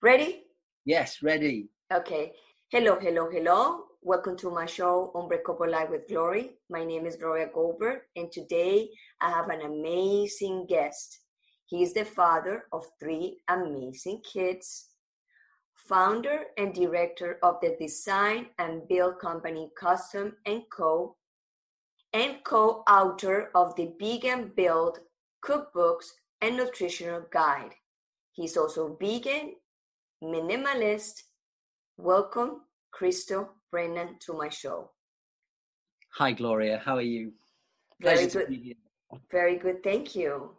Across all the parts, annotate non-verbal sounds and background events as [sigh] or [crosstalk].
Ready? Yes, ready. Okay. Hello, hello, hello. Welcome to my show, Unbreakable Life with Glory. My name is Gloria Goldberg, and today I have an amazing guest. He is the father of three amazing kids, founder and director of the design and build company Custom & Co., and co-author of the Vegan Build cookbooks and nutritional guide. He's also vegan, minimalist. Welcome, Crystal Brennan, to my show. Hi, Gloria. How are you? Very Pleasure good. Very good. Thank you.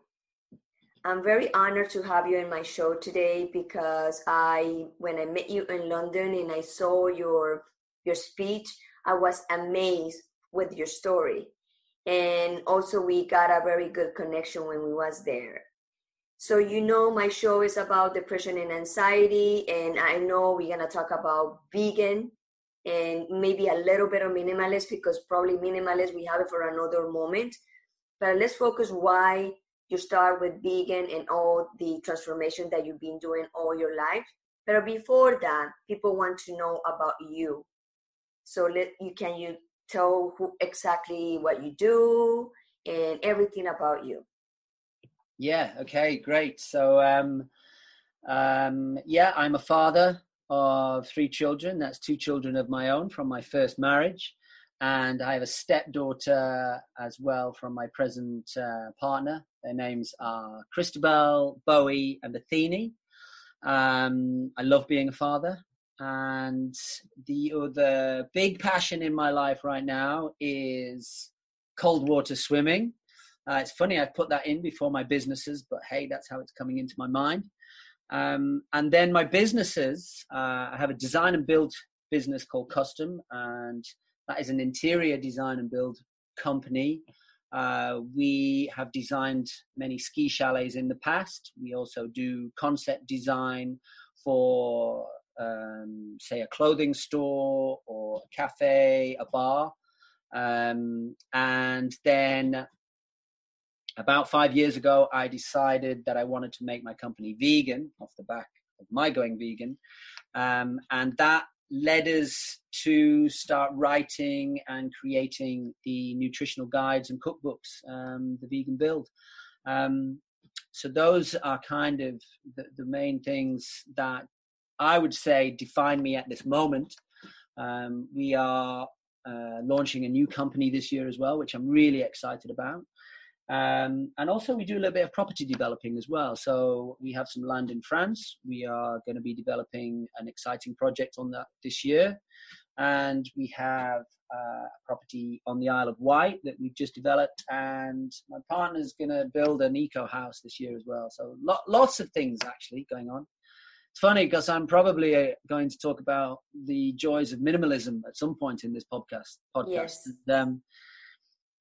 I'm very honored to have you in my show today because I, when I met you in London and I saw your your speech, I was amazed with your story, and also we got a very good connection when we was there. So you know, my show is about depression and anxiety, and I know we're gonna talk about vegan and maybe a little bit of minimalist because probably minimalist we have it for another moment. But let's focus why you start with vegan and all the transformation that you've been doing all your life. But before that, people want to know about you. So let you can you tell who exactly what you do and everything about you. Yeah. Okay. Great. So, um, um, yeah, I'm a father of three children. That's two children of my own from my first marriage, and I have a stepdaughter as well from my present uh, partner. Their names are Christabel, Bowie, and Athene. Um, I love being a father, and the other big passion in my life right now is cold water swimming. Uh, it's funny, I put that in before my businesses, but hey, that's how it's coming into my mind. Um, and then my businesses, uh, I have a design and build business called Custom, and that is an interior design and build company. Uh, we have designed many ski chalets in the past. We also do concept design for, um, say, a clothing store or a cafe, a bar. Um, and then about five years ago, I decided that I wanted to make my company vegan off the back of my going vegan. Um, and that led us to start writing and creating the nutritional guides and cookbooks, um, the vegan build. Um, so those are kind of the, the, main things that I would say define me at this moment. Um, we are uh, launching a new company this year as well, which I'm really excited about. Um, and also, we do a little bit of property developing as well. So, we have some land in France. We are going to be developing an exciting project on that this year. And we have uh, a property on the Isle of Wight that we've just developed. And my partner's going to build an eco house this year as well. So, lo- lots of things actually going on. It's funny because I'm probably uh, going to talk about the joys of minimalism at some point in this podcast. Podcast. Yes. And, um,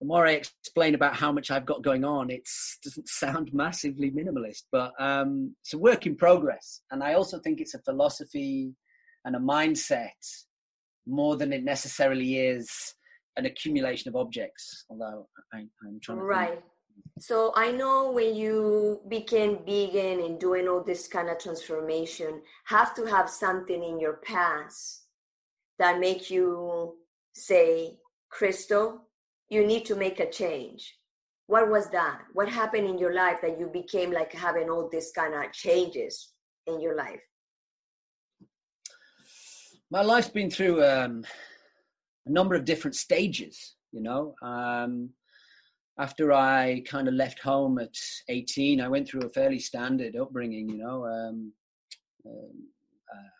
the more I explain about how much I've got going on, it doesn't [laughs] sound massively minimalist, but um, it's a work in progress. And I also think it's a philosophy and a mindset more than it necessarily is an accumulation of objects. Although I, am trying to right. Think. So I know when you became vegan and doing all this kind of transformation, have to have something in your past that make you say, Crystal, you need to make a change. What was that? What happened in your life that you became like having all these kind of changes in your life? My life's been through um, a number of different stages you know? Um, after i kind of left home at 18 i went through a fairly standard upbringing you know um,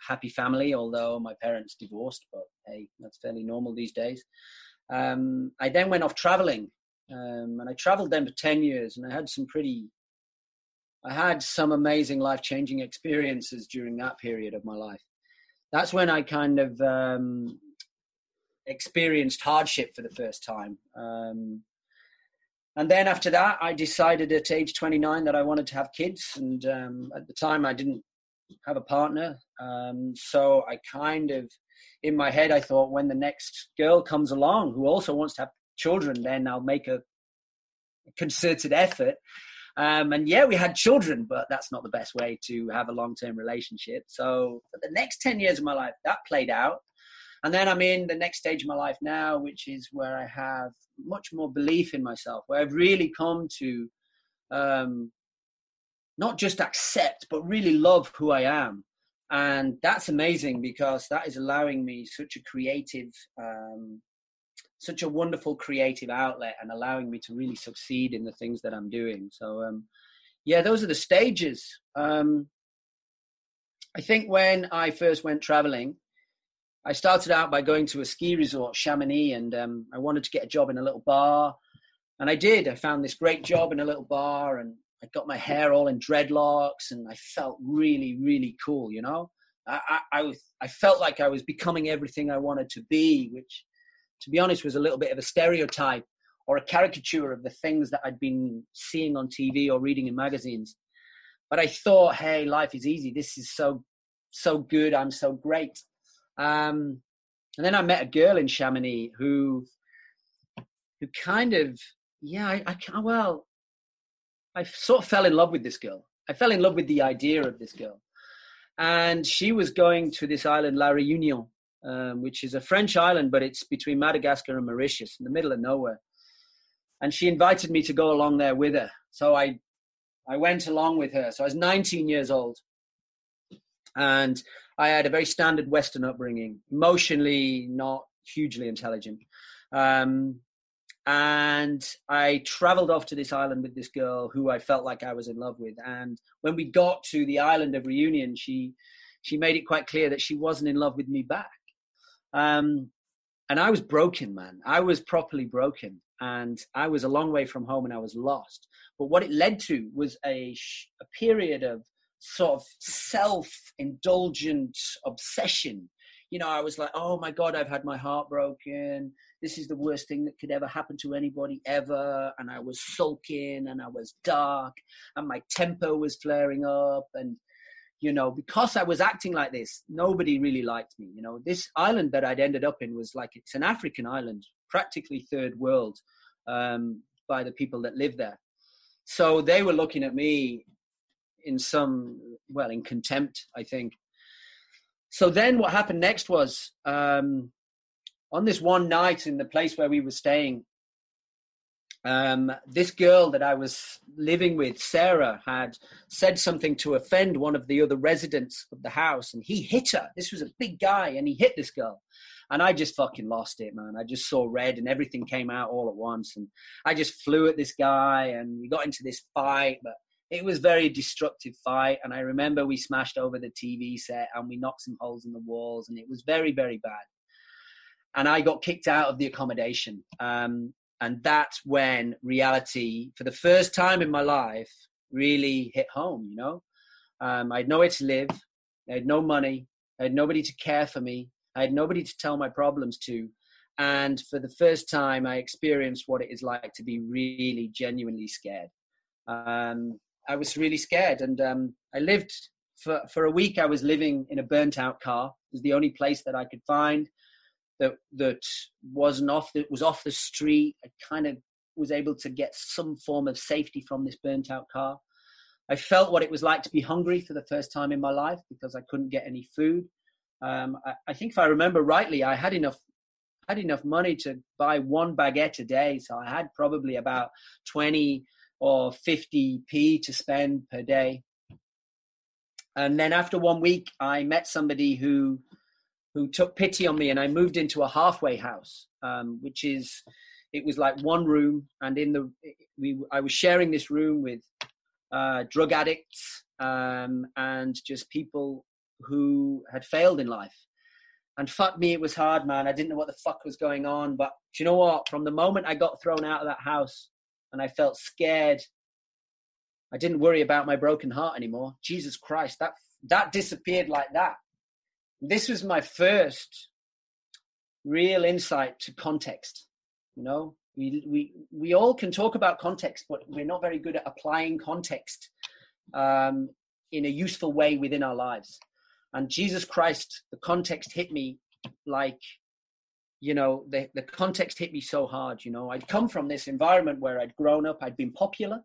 happy family although my parents divorced but hey that's fairly normal these days um, I then went off traveling, um, and I traveled then for ten years, and I had some pretty, I had some amazing life changing experiences during that period of my life. That's when I kind of um, experienced hardship for the first time. Um, and then after that, I decided at age 29 that I wanted to have kids. And um, at the time, I didn't have a partner. Um, so I kind of in my head, I thought when the next girl comes along who also wants to have children, then I'll make a concerted effort. Um, and yeah, we had children, but that's not the best way to have a long term relationship. So for the next 10 years of my life, that played out. And then I'm in the next stage of my life now, which is where I have much more belief in myself, where I've really come to um, not just accept, but really love who I am. And that's amazing because that is allowing me such a creative um, such a wonderful creative outlet and allowing me to really succeed in the things that I'm doing. So, um, yeah, those are the stages. Um, I think when I first went traveling, I started out by going to a ski resort, Chamonix, and um, I wanted to get a job in a little bar. And I did. I found this great job in a little bar, and I got my hair all in dreadlocks, and I felt really, really cool, you know? I, I, I, I felt like I was becoming everything I wanted to be, which to be honest, was a little bit of a stereotype or a caricature of the things that I'd been seeing on TV or reading in magazines. But I thought, hey, life is easy. This is so, so good. I'm so great. Um, and then I met a girl in Chamonix who, who kind of, yeah, I, I well, I sort of fell in love with this girl. I fell in love with the idea of this girl. And she was going to this island, La Réunion, um, which is a French island, but it's between Madagascar and Mauritius in the middle of nowhere. And she invited me to go along there with her. So I, I went along with her. So I was 19 years old. And I had a very standard Western upbringing, emotionally not hugely intelligent. Um, and I traveled off to this island with this girl who I felt like I was in love with. And when we got to the island of reunion, she she made it quite clear that she wasn't in love with me back. Um, and I was broken, man. I was properly broken, and I was a long way from home, and I was lost. But what it led to was a, a period of sort of self-indulgent obsession. You know, I was like, "Oh my God, I've had my heart broken. This is the worst thing that could ever happen to anybody ever." And I was sulking, and I was dark, and my temper was flaring up, and you know, because I was acting like this, nobody really liked me. You know, this island that I'd ended up in was like it's an African island, practically third world um, by the people that live there. So they were looking at me in some, well, in contempt, I think. So then what happened next was um, on this one night in the place where we were staying, um, this girl that I was living with, Sarah, had said something to offend one of the other residents of the house, and he hit her. This was a big guy, and he hit this girl. And I just fucking lost it, man. I just saw red, and everything came out all at once. And I just flew at this guy, and we got into this fight, but it was very destructive fight. And I remember we smashed over the TV set, and we knocked some holes in the walls, and it was very, very bad and I got kicked out of the accommodation. Um, and that's when reality for the first time in my life really hit home you know um, i had nowhere to live i had no money i had nobody to care for me i had nobody to tell my problems to and for the first time i experienced what it is like to be really genuinely scared um, i was really scared and um, i lived for, for a week i was living in a burnt out car it was the only place that i could find that that wasn't off that was off the street. I kind of was able to get some form of safety from this burnt out car. I felt what it was like to be hungry for the first time in my life because I couldn't get any food. Um, I, I, think if I remember rightly, I had enough had enough money to buy one baguette a day, so I had probably about twenty or fifty p to spend per day. And then after one week, I met somebody who who took pity on me and I moved into a halfway house, um, which is, it was like one room and in the, we, I was sharing this room with uh, drug addicts um, and just people who had failed in life. And fuck me, it was hard, man. I didn't know what the fuck was going on. But you know what? From the moment I got thrown out of that house and I felt scared, I didn't worry about my broken heart anymore. Jesus Christ, that that disappeared like that this was my first real insight to context. You know, we we we all can talk about context, but we're not very good at applying context um, in a useful way within our lives. And Jesus Christ, the context hit me like you know, the, the context hit me so hard. You know, I'd come from this environment where I'd grown up, I'd been popular,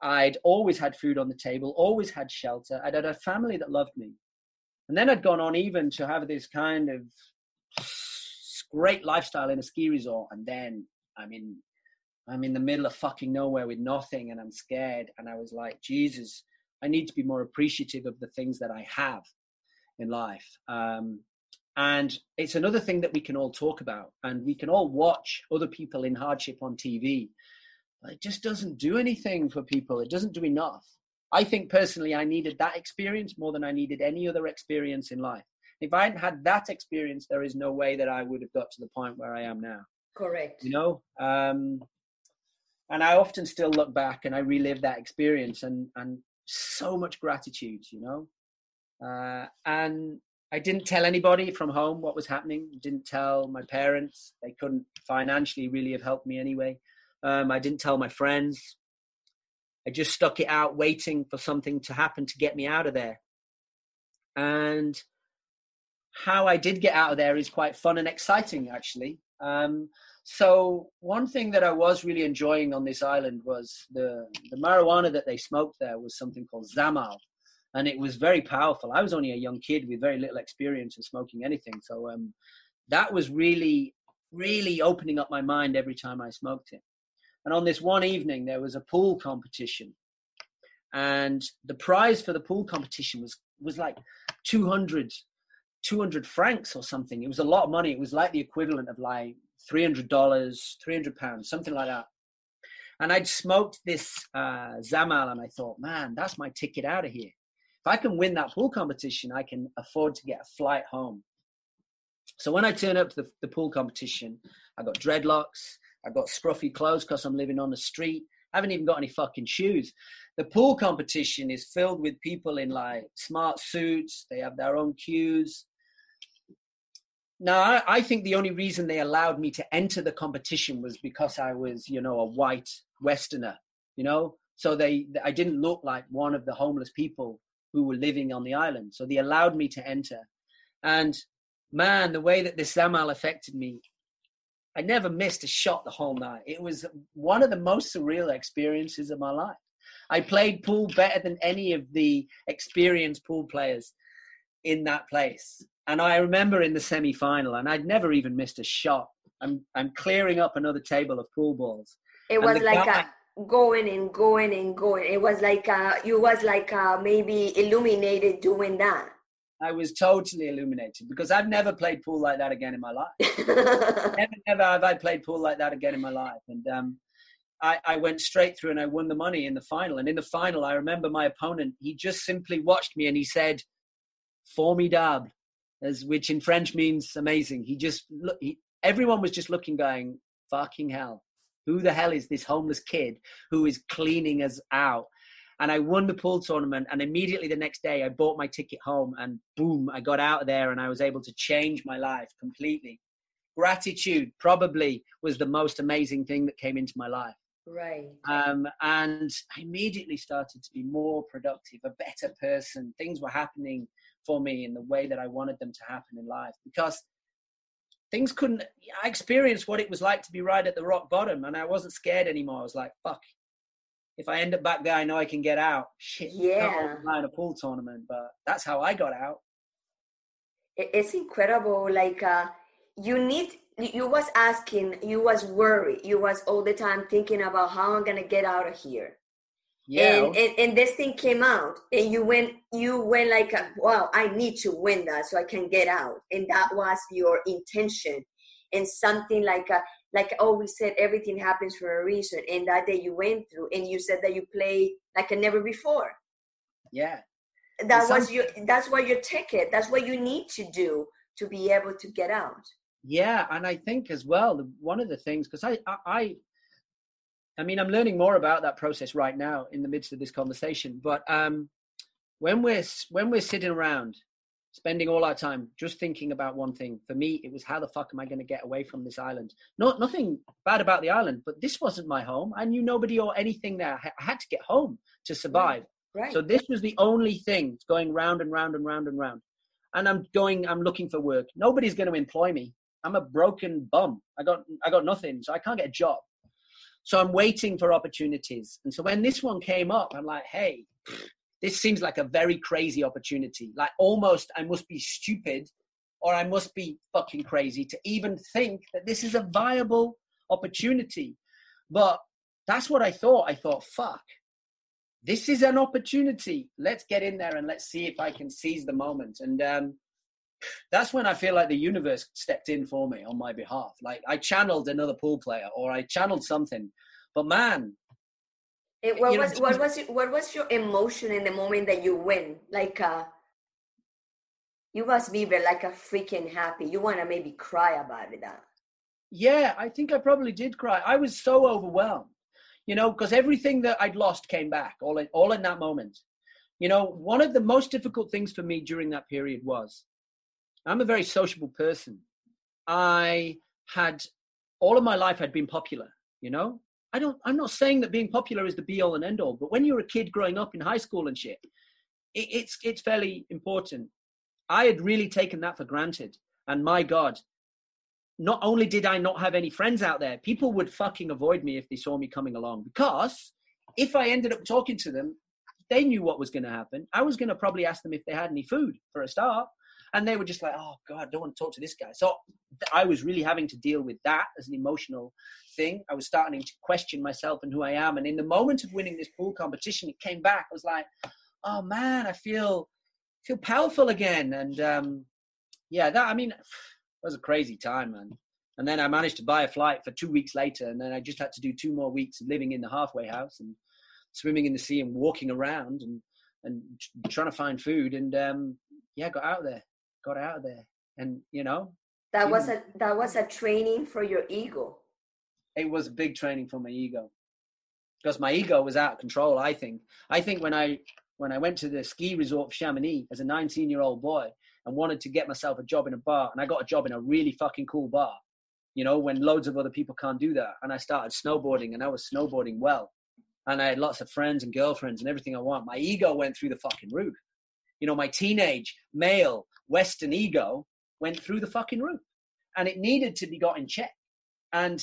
I'd always had food on the table, always had shelter, I'd had a family that loved me. And then I'd gone on even to have this kind of great lifestyle in a ski resort. And then I'm in, I'm in the middle of fucking nowhere with nothing and I'm scared. And I was like, Jesus, I need to be more appreciative of the things that I have in life. Um, and it's another thing that we can all talk about and we can all watch other people in hardship on TV. But it just doesn't do anything for people. It doesn't do enough. I think personally, I needed that experience more than I needed any other experience in life. If I hadn't had that experience, there is no way that I would have got to the point where I am now. Correct. You know, um, and I often still look back and I relive that experience and and so much gratitude. You know, uh, and I didn't tell anybody from home what was happening. Didn't tell my parents. They couldn't financially really have helped me anyway. Um, I didn't tell my friends. I just stuck it out, waiting for something to happen to get me out of there. And how I did get out of there is quite fun and exciting, actually. Um, so one thing that I was really enjoying on this island was the the marijuana that they smoked there was something called Zamal, and it was very powerful. I was only a young kid with very little experience in smoking anything, so um, that was really, really opening up my mind every time I smoked it. And on this one evening, there was a pool competition, and the prize for the pool competition was was like 200, 200 francs or something. It was a lot of money. It was like the equivalent of like three hundred dollars, three hundred pounds, something like that. And I'd smoked this uh, Zamal, and I thought, man, that's my ticket out of here. I can win that pool competition, I can afford to get a flight home. So when I turn up to the, the pool competition, I got dreadlocks, I got scruffy clothes because I'm living on the street. I haven't even got any fucking shoes. The pool competition is filled with people in like smart suits. They have their own cues. Now, I, I think the only reason they allowed me to enter the competition was because I was, you know, a white Westerner, you know. So they, I didn't look like one of the homeless people who were living on the island. So they allowed me to enter. And man, the way that this Zamal affected me, I never missed a shot the whole night. It was one of the most surreal experiences of my life. I played pool better than any of the experienced pool players in that place. And I remember in the semi final, and I'd never even missed a shot. I'm, I'm clearing up another table of pool balls. It was like guy, a going and going and going. It was like uh, you was like uh, maybe illuminated doing that. I was totally illuminated because I've never played pool like that again in my life. [laughs] never, never have I played pool like that again in my life. And um, I, I went straight through and I won the money in the final. And in the final, I remember my opponent. He just simply watched me and he said, "Formidable," as which in French means amazing. He just look. He, everyone was just looking, going, "Fucking hell." Who the hell is this homeless kid who is cleaning us out? And I won the pool tournament. And immediately the next day, I bought my ticket home and boom, I got out of there and I was able to change my life completely. Gratitude probably was the most amazing thing that came into my life. Right. Um, and I immediately started to be more productive, a better person. Things were happening for me in the way that I wanted them to happen in life because things couldn't i experienced what it was like to be right at the rock bottom and i wasn't scared anymore. I was like fuck. If i end up back there i know i can get out. Shit yeah. in a pool tournament but that's how i got out. It's incredible like uh you need you was asking you was worried you was all the time thinking about how i'm gonna get out of here yeah. And, and, and this thing came out and you went you went like wow i need to win that so i can get out. And that was your intention. And something like a, like always said everything happens for a reason and that day you went through and you said that you played like a never before. Yeah. That was your that's what your ticket that's what you need to do to be able to get out. Yeah and i think as well one of the things because I, I I mean, I'm learning more about that process right now in the midst of this conversation. But um, when we're when we're sitting around, spending all our time just thinking about one thing, for me, it was how the fuck am I going to get away from this island? Not nothing bad about the island, but this wasn't my home. I knew nobody or anything there. I had to get home to survive. Right. So this was the only thing going round and round and round and round. And I'm going. I'm looking for work. Nobody's going to employ me. I'm a broken bum. I got I got nothing, so I can't get a job. So I'm waiting for opportunities. And so when this one came up, I'm like, hey, this seems like a very crazy opportunity. Like almost I must be stupid or I must be fucking crazy to even think that this is a viable opportunity. But that's what I thought. I thought, fuck, this is an opportunity. Let's get in there and let's see if I can seize the moment. And um, that's when I feel like the universe stepped in for me on my behalf. Like I channeled another pool player or I channeled something. But man, it, what was know, what was it, what was your emotion in the moment that you win? Like uh, you must be like a freaking happy. You want to maybe cry about it. Uh. Yeah, I think I probably did cry. I was so overwhelmed, you know, because everything that I'd lost came back all in, all in that moment. You know, one of the most difficult things for me during that period was I'm a very sociable person. I had all of my life had been popular, you know. I don't I'm not saying that being popular is the be all and end all, but when you're a kid growing up in high school and shit, it, it's it's fairly important. I had really taken that for granted. And my God, not only did I not have any friends out there, people would fucking avoid me if they saw me coming along because if I ended up talking to them, they knew what was going to happen. I was going to probably ask them if they had any food for a start and they were just like, "Oh God, I don't want to talk to this guy." So I was really having to deal with that as an emotional thing. I was starting to question myself and who I am. And in the moment of winning this pool competition, it came back. I was like, "Oh man, I feel feel powerful again." And um, yeah, that I mean, it was a crazy time, man. And then I managed to buy a flight for two weeks later, and then I just had to do two more weeks of living in the halfway house and swimming in the sea and walking around and and trying to find food. And um, yeah, got out there got out of there and you know that was a that was a training for your ego. It was big training for my ego. Because my ego was out of control i think. I think when i when i went to the ski resort of chamonix as a 19 year old boy and wanted to get myself a job in a bar and i got a job in a really fucking cool bar you know when loads of other people can't do that and i started snowboarding and i was snowboarding well and i had lots of friends and girlfriends and everything i want my ego went through the fucking roof you know my teenage male Western ego went through the fucking roof. And it needed to be got in check. And,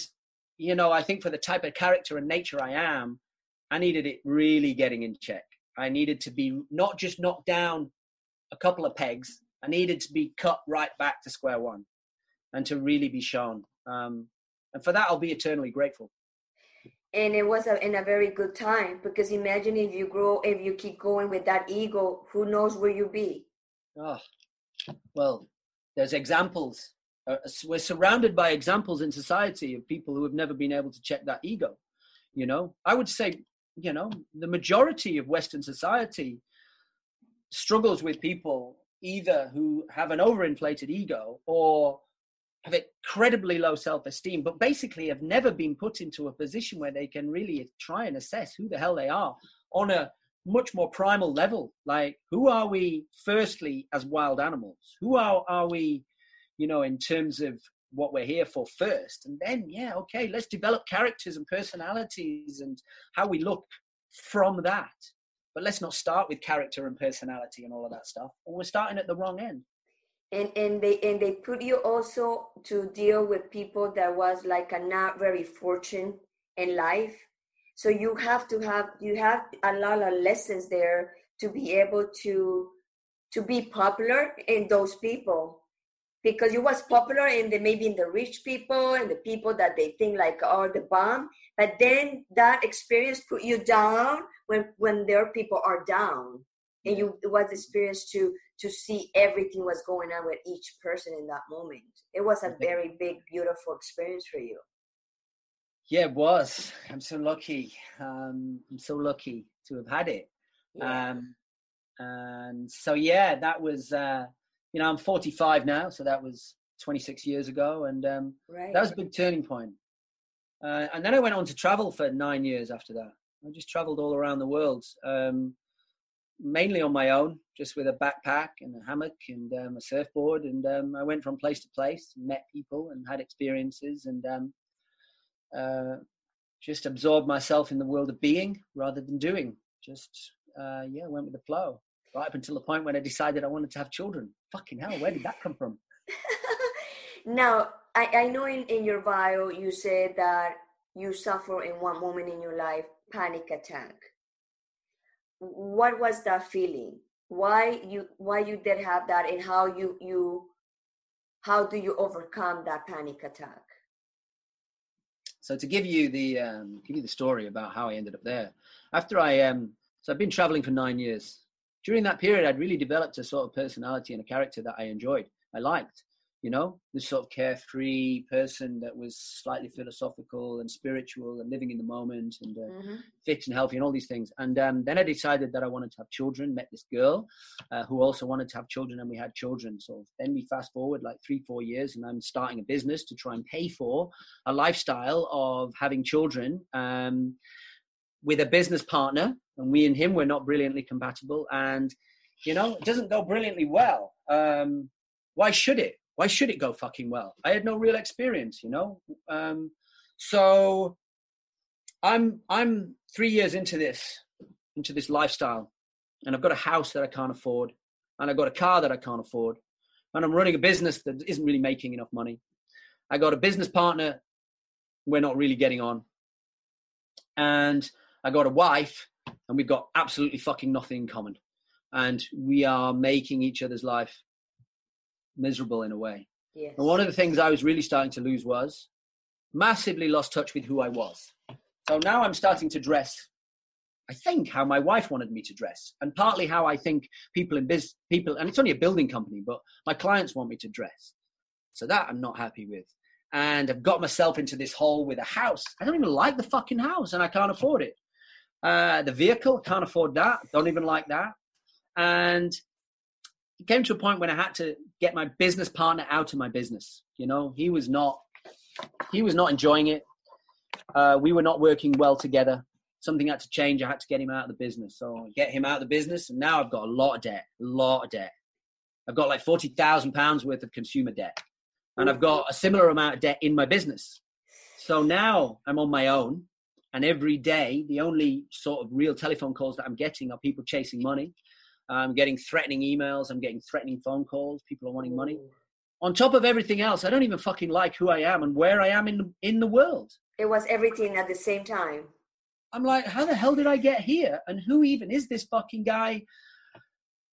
you know, I think for the type of character and nature I am, I needed it really getting in check. I needed to be not just knocked down a couple of pegs, I needed to be cut right back to square one and to really be shown. Um, and for that, I'll be eternally grateful. And it was a, in a very good time because imagine if you grow, if you keep going with that ego, who knows where you be? Oh, well, there's examples. Uh, we're surrounded by examples in society of people who have never been able to check that ego. You know, I would say, you know, the majority of Western society struggles with people either who have an overinflated ego or have incredibly low self-esteem, but basically have never been put into a position where they can really try and assess who the hell they are on a much more primal level. Like, who are we, firstly, as wild animals? Who are, are we, you know, in terms of what we're here for first? And then, yeah, okay, let's develop characters and personalities and how we look from that. But let's not start with character and personality and all of that stuff. Or we're starting at the wrong end. And, and they and they put you also to deal with people that was like a not very fortunate in life. So you have to have you have a lot of lessons there to be able to to be popular in those people. Because you was popular in the maybe in the rich people and the people that they think like are the bomb. But then that experience put you down when when their people are down. And you was experienced to to see everything was going on with each person in that moment it was a very big beautiful experience for you yeah, it was. I'm so lucky. Um, I'm so lucky to have had it. Yeah. Um, and so, yeah, that was, uh, you know, I'm 45 now, so that was 26 years ago. And um, right. that was a big turning point. Uh, and then I went on to travel for nine years after that. I just traveled all around the world, um, mainly on my own, just with a backpack and a hammock and um, a surfboard. And um, I went from place to place, met people, and had experiences. And um, uh, just absorbed myself in the world of being rather than doing. Just uh, yeah, went with the flow. Right up until the point when I decided I wanted to have children. Fucking hell, where did that come from? [laughs] now I, I know in, in your bio you said that you suffer in one moment in your life panic attack what was that feeling why you why you did have that and how you you how do you overcome that panic attack so to give you the um, give you the story about how I ended up there, after I um, so I've been traveling for nine years. During that period, I'd really developed a sort of personality and a character that I enjoyed. I liked, you know, this sort of carefree person that was slightly philosophical and spiritual and living in the moment and uh, mm-hmm. fit and healthy and all these things. And um, then I decided that I wanted to have children, met this girl uh, who also wanted to have children, and we had children. So then we fast forward like three, four years, and I'm starting a business to try and pay for a lifestyle of having children. Um, with a business partner, and we and him were not brilliantly compatible, and you know, it doesn't go brilliantly well. Um, why should it? Why should it go fucking well? I had no real experience, you know. Um, so I'm I'm three years into this into this lifestyle, and I've got a house that I can't afford, and I've got a car that I can't afford, and I'm running a business that isn't really making enough money. I got a business partner we're not really getting on, and I got a wife, and we've got absolutely fucking nothing in common, and we are making each other's life miserable in a way. Yes. And one of the things I was really starting to lose was massively lost touch with who I was. So now I'm starting to dress, I think, how my wife wanted me to dress, and partly how I think people in business, people, and it's only a building company, but my clients want me to dress. So that I'm not happy with. And I've got myself into this hole with a house. I don't even like the fucking house, and I can't afford it. Uh, the vehicle, can't afford that. Don't even like that. And it came to a point when I had to get my business partner out of my business. You know, he was not he was not enjoying it. Uh, we were not working well together. Something had to change. I had to get him out of the business. So get him out of the business, and now I've got a lot of debt. A lot of debt. I've got like forty thousand pounds worth of consumer debt, and I've got a similar amount of debt in my business. So now I'm on my own, and every day the only sort of real telephone calls that I'm getting are people chasing money I'm getting threatening emails. I'm getting threatening phone calls. People are wanting money. On top of everything else, I don't even fucking like who I am and where I am in the, in the world. It was everything at the same time. I'm like, how the hell did I get here? And who even is this fucking guy?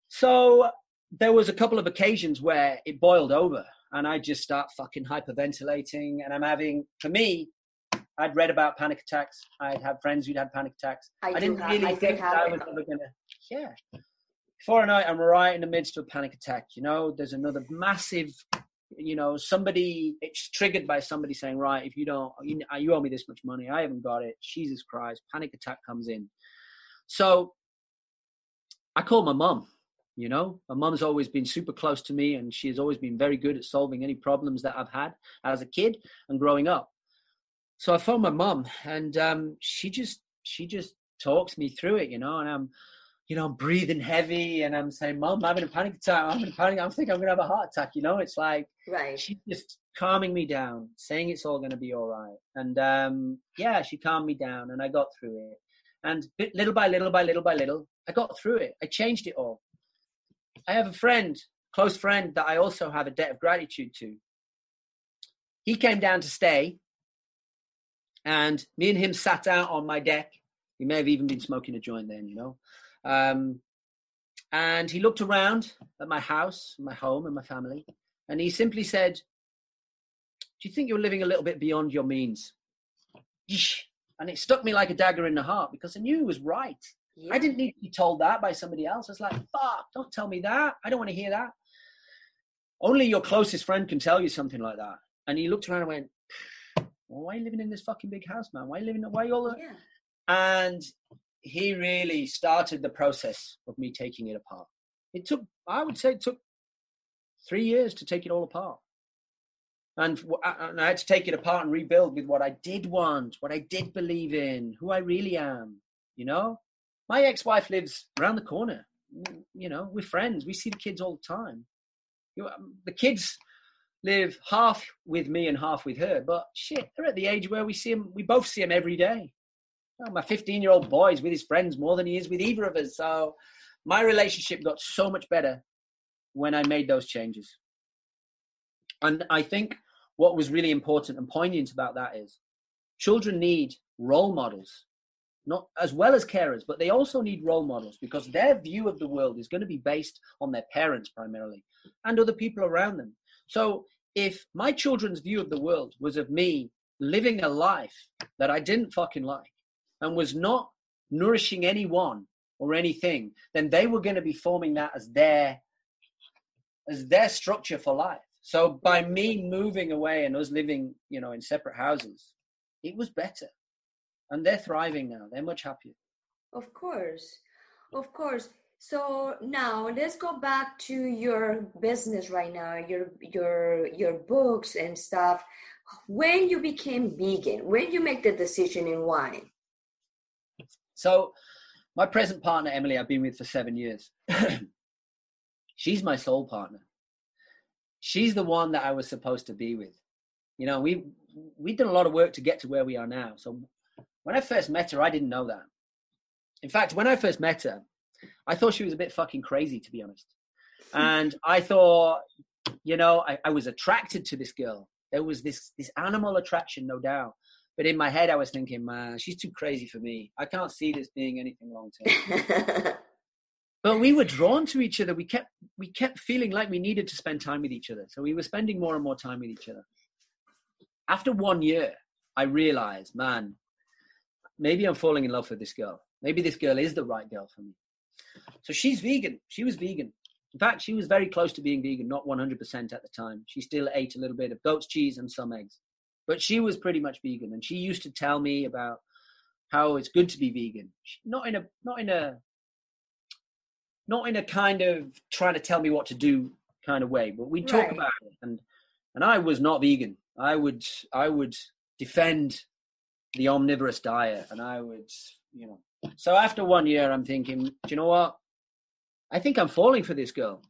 So there was a couple of occasions where it boiled over and I just start fucking hyperventilating and I'm having, for me, I'd read about panic attacks. I'd have friends who'd had panic attacks. I, I didn't have, really I think I was ever gonna, yeah before night, I'm right in the midst of a panic attack. You know, there's another massive, you know, somebody, it's triggered by somebody saying, right, if you don't, you, you owe me this much money. I haven't got it. Jesus Christ. Panic attack comes in. So I called my mom. You know, my mom's always been super close to me and she has always been very good at solving any problems that I've had as a kid and growing up. So I phoned my mom and um, she just, she just talks me through it, you know, and I'm, you know, I'm breathing heavy and I'm saying, Mom, I'm having a panic attack. I'm having a panic. I'm thinking I'm going to have a heart attack. You know, it's like, right. she's just calming me down, saying it's all going to be all right. And um, yeah, she calmed me down and I got through it. And bit, little by little by little by little, I got through it. I changed it all. I have a friend, close friend, that I also have a debt of gratitude to. He came down to stay, and me and him sat out on my deck. He may have even been smoking a joint then, you know. Um, and he looked around at my house, my home, and my family, and he simply said, Do you think you're living a little bit beyond your means? And it stuck me like a dagger in the heart because I knew he was right. Yeah. I didn't need to be told that by somebody else. I was like, fuck, don't tell me that. I don't want to hear that. Only your closest friend can tell you something like that. And he looked around and went, well, why are you living in this fucking big house, man? Why are you living, why are you all, yeah. and he really started the process of me taking it apart. It took, I would say, it took three years to take it all apart. And, and I had to take it apart and rebuild with what I did want, what I did believe in, who I really am. You know, my ex-wife lives around the corner. You know, we're friends. We see the kids all the time. Um, the kids live half with me and half with her, but shit, they're at the age where we see them. We both see them every day oh, my 15 year old boy is with his friends more than he is with either of us. So my relationship got so much better when I made those changes. And I think what was really important and poignant about that is children need role models, not as well as carers, but they also need role models because their view of the world is going to be based on their parents primarily and other people around them. So if my children's view of the world was of me living a life that I didn't fucking like and was not nourishing anyone or anything, then they were going to be forming that as their as their structure for life. So by me moving away and us living, you know, in separate houses, it was better. And they're thriving now. They're much happier. Of course. Of course. So now let's go back to your business right now, your your your books and stuff. When you became vegan, when you make the decision and why? So my present partner, Emily, I've been with for seven years. [clears throat] She's my soul partner she's the one that I was supposed to be with. You know, we we've done a lot of work to get to where we are now. So when I first met her, I didn't know that. In fact, when I first met her, I thought she was a bit fucking crazy, to be honest. [laughs] And I thought, you know, I, I was attracted to this girl. There was this this animal attraction, no doubt. But in my head, I was thinking, man, she's too crazy for me. I can't see this being anything long term. [laughs] but we were drawn to each other. We kept we kept feeling like we needed to spend time with each other. So we were spending more and more time with each other. After one year i realized man maybe i'm falling in love with this girl. Maybe this girl is the right girl for me. So she's vegan. She was vegan. In fact she was very close to being vegan not 100% at the time. She still ate a little bit of goat's cheese and some eggs but she was pretty much vegan and she used to tell me about how it's good to be vegan not in a not in a not in a kind of trying to tell me what to do kind of way, but we talk right. about it. And and I was not vegan. I would I would defend the omnivorous diet, and I would you know. So after one year, I'm thinking, do you know what? I think I'm falling for this girl.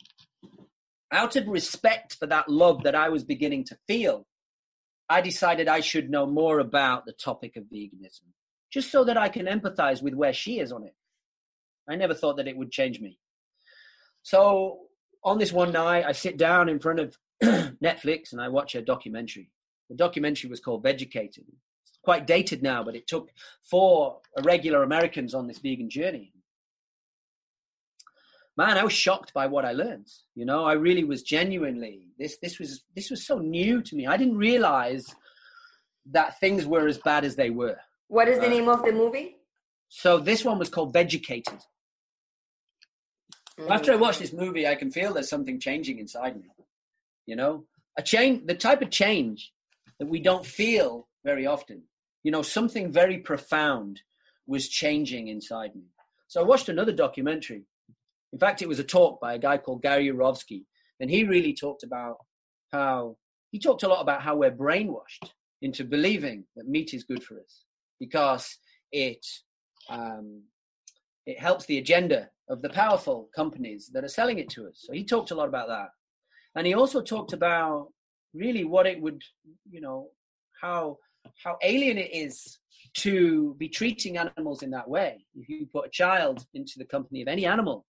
Out of respect for that love that I was beginning to feel, I decided I should know more about the topic of veganism, just so that I can empathize with where she is on it. I never thought that it would change me. So on this one night, I sit down in front of [clears throat] Netflix and I watch a documentary. The documentary was called Vegucated. It's quite dated now, but it took four regular Americans on this vegan journey. Man, I was shocked by what I learned. You know, I really was genuinely this. This was this was so new to me. I didn't realize that things were as bad as they were. What is the uh, name of the movie? So this one was called Vegucated. Mm. After I watch this movie, I can feel there's something changing inside me. You know, a change, the type of change that we don't feel very often. You know, something very profound was changing inside me. So I watched another documentary. In fact, it was a talk by a guy called Gary Yourofsky, and he really talked about how he talked a lot about how we're brainwashed into believing that meat is good for us because it um, it helps the agenda of the powerful companies that are selling it to us. So he talked a lot about that. And he also talked about really what it would, you know, how how alien it is to be treating animals in that way. If you put a child into the company of any animal,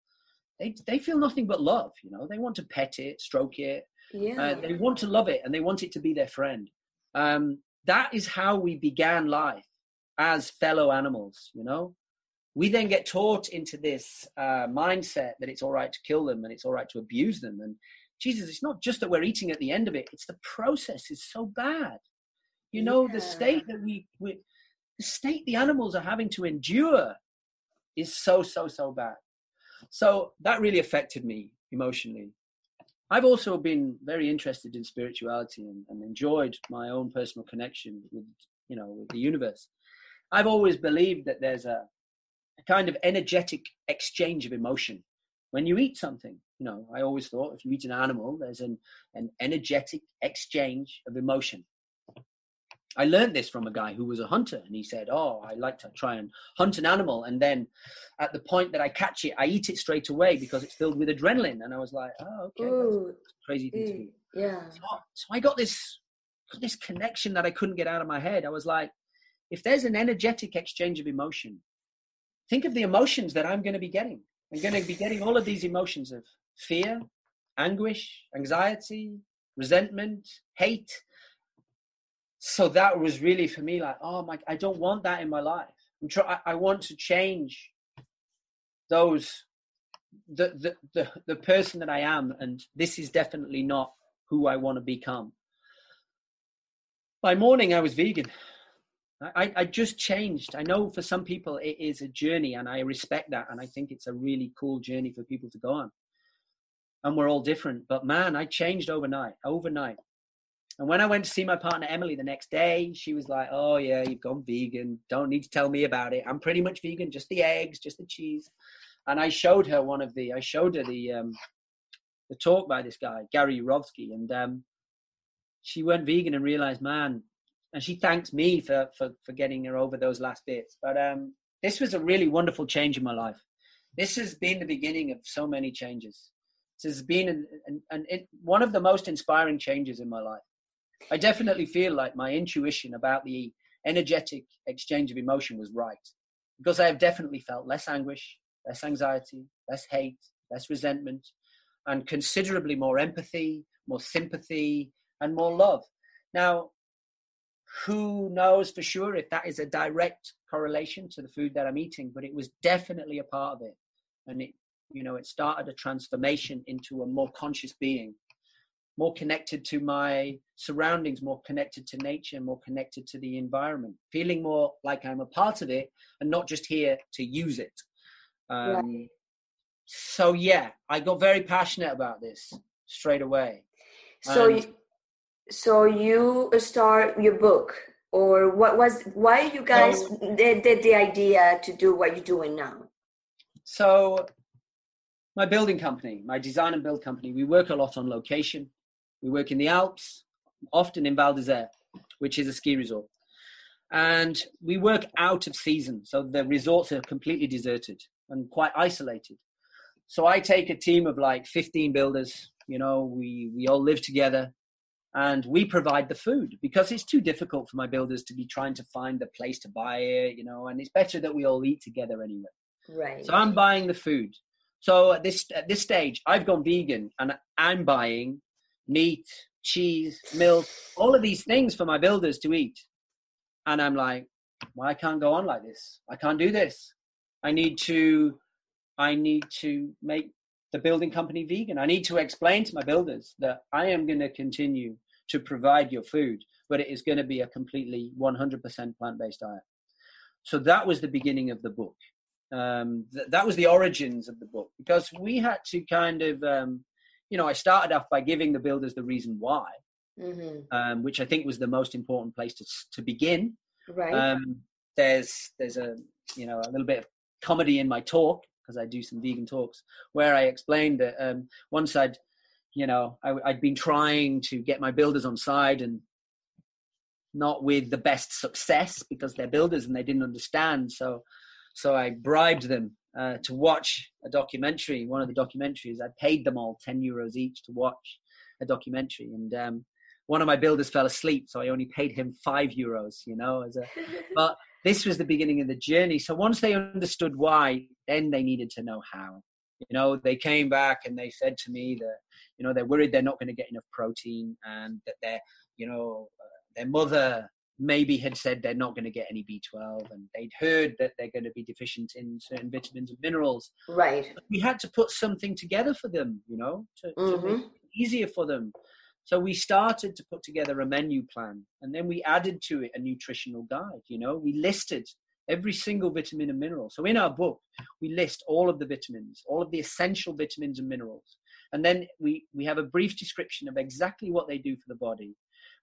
they they feel nothing but love. You know, they want to pet it, stroke it. Yeah. Uh, they want to love it, and they want it to be their friend. Um, that is how we began life as fellow animals. You know, we then get taught into this uh, mindset that it's all right to kill them and it's all right to abuse them. And Jesus, it's not just that we're eating at the end of it; it's the process is so bad. You know, yeah. the state that we, we, the state the animals are having to endure is so so so bad. So that really affected me emotionally. I've also been very interested in spirituality and, and enjoyed my own personal connection with you know with the universe. I've always believed that there's a a kind of energetic exchange of emotion. When you eat something, you know, I always thought if you eat an animal, there's an, an energetic exchange of emotion. I learned this from a guy who was a hunter, and he said, "Oh, I like to try and hunt an animal, and then at the point that I catch it, I eat it straight away because it's filled with adrenaline." And I was like, "Oh, okay, Ooh, crazy thing to do." Yeah. So, so I got this got this connection that I couldn't get out of my head. I was like, if there's an energetic exchange of emotion, think of the emotions that I'm going to be getting. I'm going to be getting all of these emotions of fear, anguish, anxiety, resentment, hate. So that was really for me like, oh my, I don't want that in my life. I'm try, I, I want to change those, the, the, the, the person that I am. And this is definitely not who I want to become. By morning, I was vegan. I, I just changed. I know for some people it is a journey, and I respect that. And I think it's a really cool journey for people to go on and we're all different. But man, I changed overnight, overnight. And when I went to see my partner Emily the next day, she was like, "Oh yeah, you've gone vegan. Don't need to tell me about it. I'm pretty much vegan, just the eggs, just the cheese." And I showed her one of the, I showed her the um, the talk by this guy Gary Yourofsky, and um, she went vegan and realized, man, and she thanks me for for for getting her over those last bits. But um, this was a really wonderful change in my life. This has been the beginning of so many changes This has been an, an, an one of the most inspiring changes in my life. I definitely feel like my intuition about the energetic exchange of emotion was right because I have definitely felt less anguish, less anxiety, less hate, less resentment, and considerably more empathy, more sympathy, and more love. Now, who knows for sure if that is a direct correlation to the food that I'm eating, but it was definitely a part of it. And it you know it started a transformation into a more conscious being more connected to my surroundings more connected to nature more connected to the environment feeling more like i'm a part of it and not just here to use it. Um, so yeah i got very passionate about this straight away. So and, you, so you start your book or what was why you guys so, did, did the idea to do what you're doing now? So my building company, my design and build company, we work a lot on location. We work in the Alps, often in Val d'Isere, which is a ski resort. And we work out of season. So the resorts are completely deserted and quite isolated. So I take a team of like 15 builders, you know, we, we all live together and we provide the food because it's too difficult for my builders to be trying to find the place to buy it, you know, and it's better that we all eat together anyway. Right. So I'm buying the food. So at this at this stage, I've gone vegan and I'm buying meat, cheese, milk, all of these things for my builders to eat. And I'm like, well, I can't go on like this. I can't do this. I need to I need to make the building company vegan. I need to explain to my builders that I am going to continue to provide your food, but it is going to be a completely 100% plant-based diet. So that was the beginning of the book um, th- that was the origins of the book because we had to kind of um, you know i started off by giving the builders the reason why mm-hmm. um, which i think was the most important place to, to begin. Right. Um, there's there's a you know a little bit of comedy in my talk because i do some vegan talks where i explained that um, once i'd you know I, i'd been trying to get my builders on side and not with the best success because they're builders and they didn't understand so so I bribed them uh, to watch a documentary. One of the documentaries, I paid them all 10 euros each to watch a documentary. And um, one of my builders fell asleep, so I only paid him five euros, you know. As a, [laughs] but this was the beginning of the journey. So once they understood why, then they needed to know how. You know, they came back and they said to me that, you know, they're worried they're not going to get enough protein and that they're, you know, uh, their mother maybe had said they're not going to get any B12 and they'd heard that they're going to be deficient in certain vitamins and minerals. Right. But we had to put something together for them, you know, to, mm-hmm. to make mm-hmm. it easier for them. So we started to put together a menu plan and then we added to it a nutritional guide, you know, we listed every single vitamin and mineral. So in our book, we list all of the vitamins, all of the essential vitamins and minerals. And then we, we have a brief description of exactly what they do for the body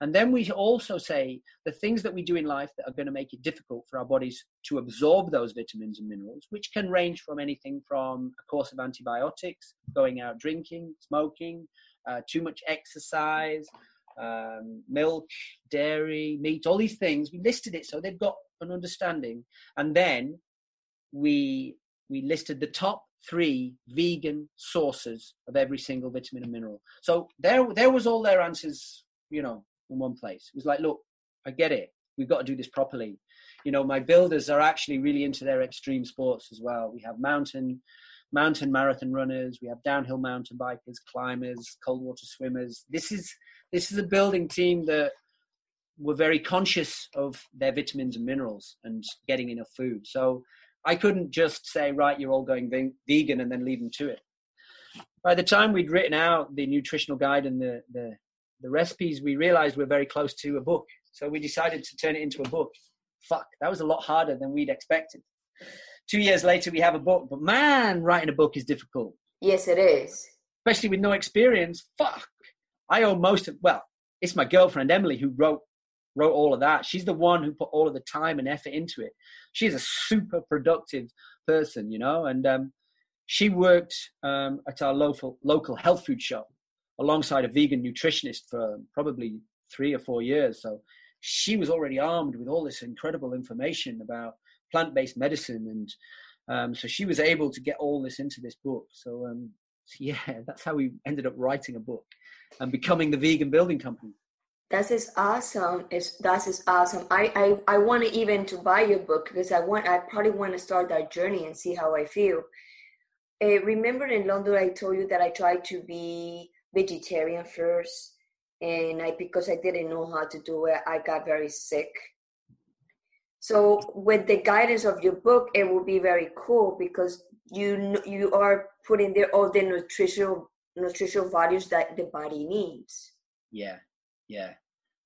and then we also say the things that we do in life that are going to make it difficult for our bodies to absorb those vitamins and minerals, which can range from anything from a course of antibiotics, going out drinking, smoking, uh, too much exercise, um, milk, dairy, meat, all these things. We listed it so they've got an understanding. And then we we listed the top three vegan sources of every single vitamin and mineral. So there there was all their answers, you know, in one place. It was like, look, I get it. We've got to do this properly. You know, my builders are actually really into their extreme sports as well. We have mountain mountain marathon runners, we have downhill mountain bikers, climbers, cold water swimmers. This is this is a building team that were very conscious of their vitamins and minerals and getting enough food. So I couldn't just say, right, you're all going vegan and then leave them to it. By the time we'd written out the nutritional guide and the, the, the recipes, we realized we we're very close to a book. So we decided to turn it into a book. Fuck, that was a lot harder than we'd expected. Two years later, we have a book, but man, writing a book is difficult. Yes, it is. Especially with no experience. Fuck. I owe most of, well, it's my girlfriend, Emily, who wrote wrote all of that. She's the one who put all of the time and effort into it. She's a super productive person, you know, and um, she worked um, at our local local health food shop alongside a vegan nutritionist for probably three or four years. So she was already armed with all this incredible information about plant-based medicine, and um, so she was able to get all this into this book. So, um, so [laughs] yeah, that's how we ended up writing a book and becoming the vegan building company. That is awesome. It's that is awesome. I I, I want to even to buy your book because I want I probably want to start that journey and see how I feel. Uh, remember in London, I told you that I tried to be vegetarian first, and I because I didn't know how to do it, I got very sick. So with the guidance of your book, it will be very cool because you you are putting there all the nutritional nutritional values that the body needs. Yeah, yeah.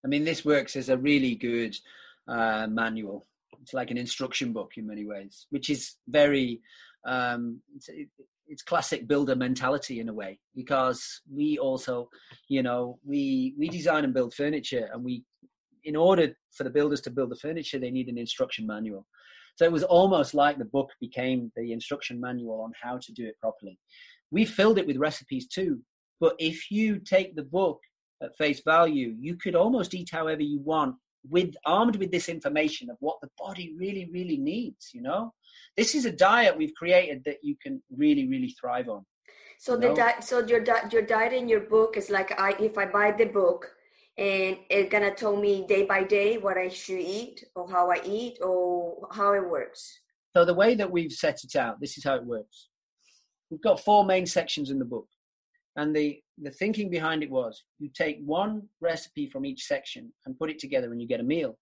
I mean, this works as a really good uh, manual. It's like an instruction book in many ways, which is very, um, it's, classic builder mentality in a way, because we also, you know, we, we design and build furniture and we, in order for the builders to build the furniture, they need an instruction manual. So it was almost like the book became the instruction manual on how to do it properly. We filled it with recipes too, but if you take the book at face value, you could almost eat however you want with armed with this information of what the body really, really needs, you know? This is a diet we've created that you can really, really thrive on. So the diet so your di- your diet in your book is like I if I buy the book and it's gonna tell me day by day what I should eat or how I eat or how it works. So the way that we've set it out, this is how it works. We've got four main sections in the book. And the, the thinking behind it was you take one recipe from each section and put it together and you get a meal.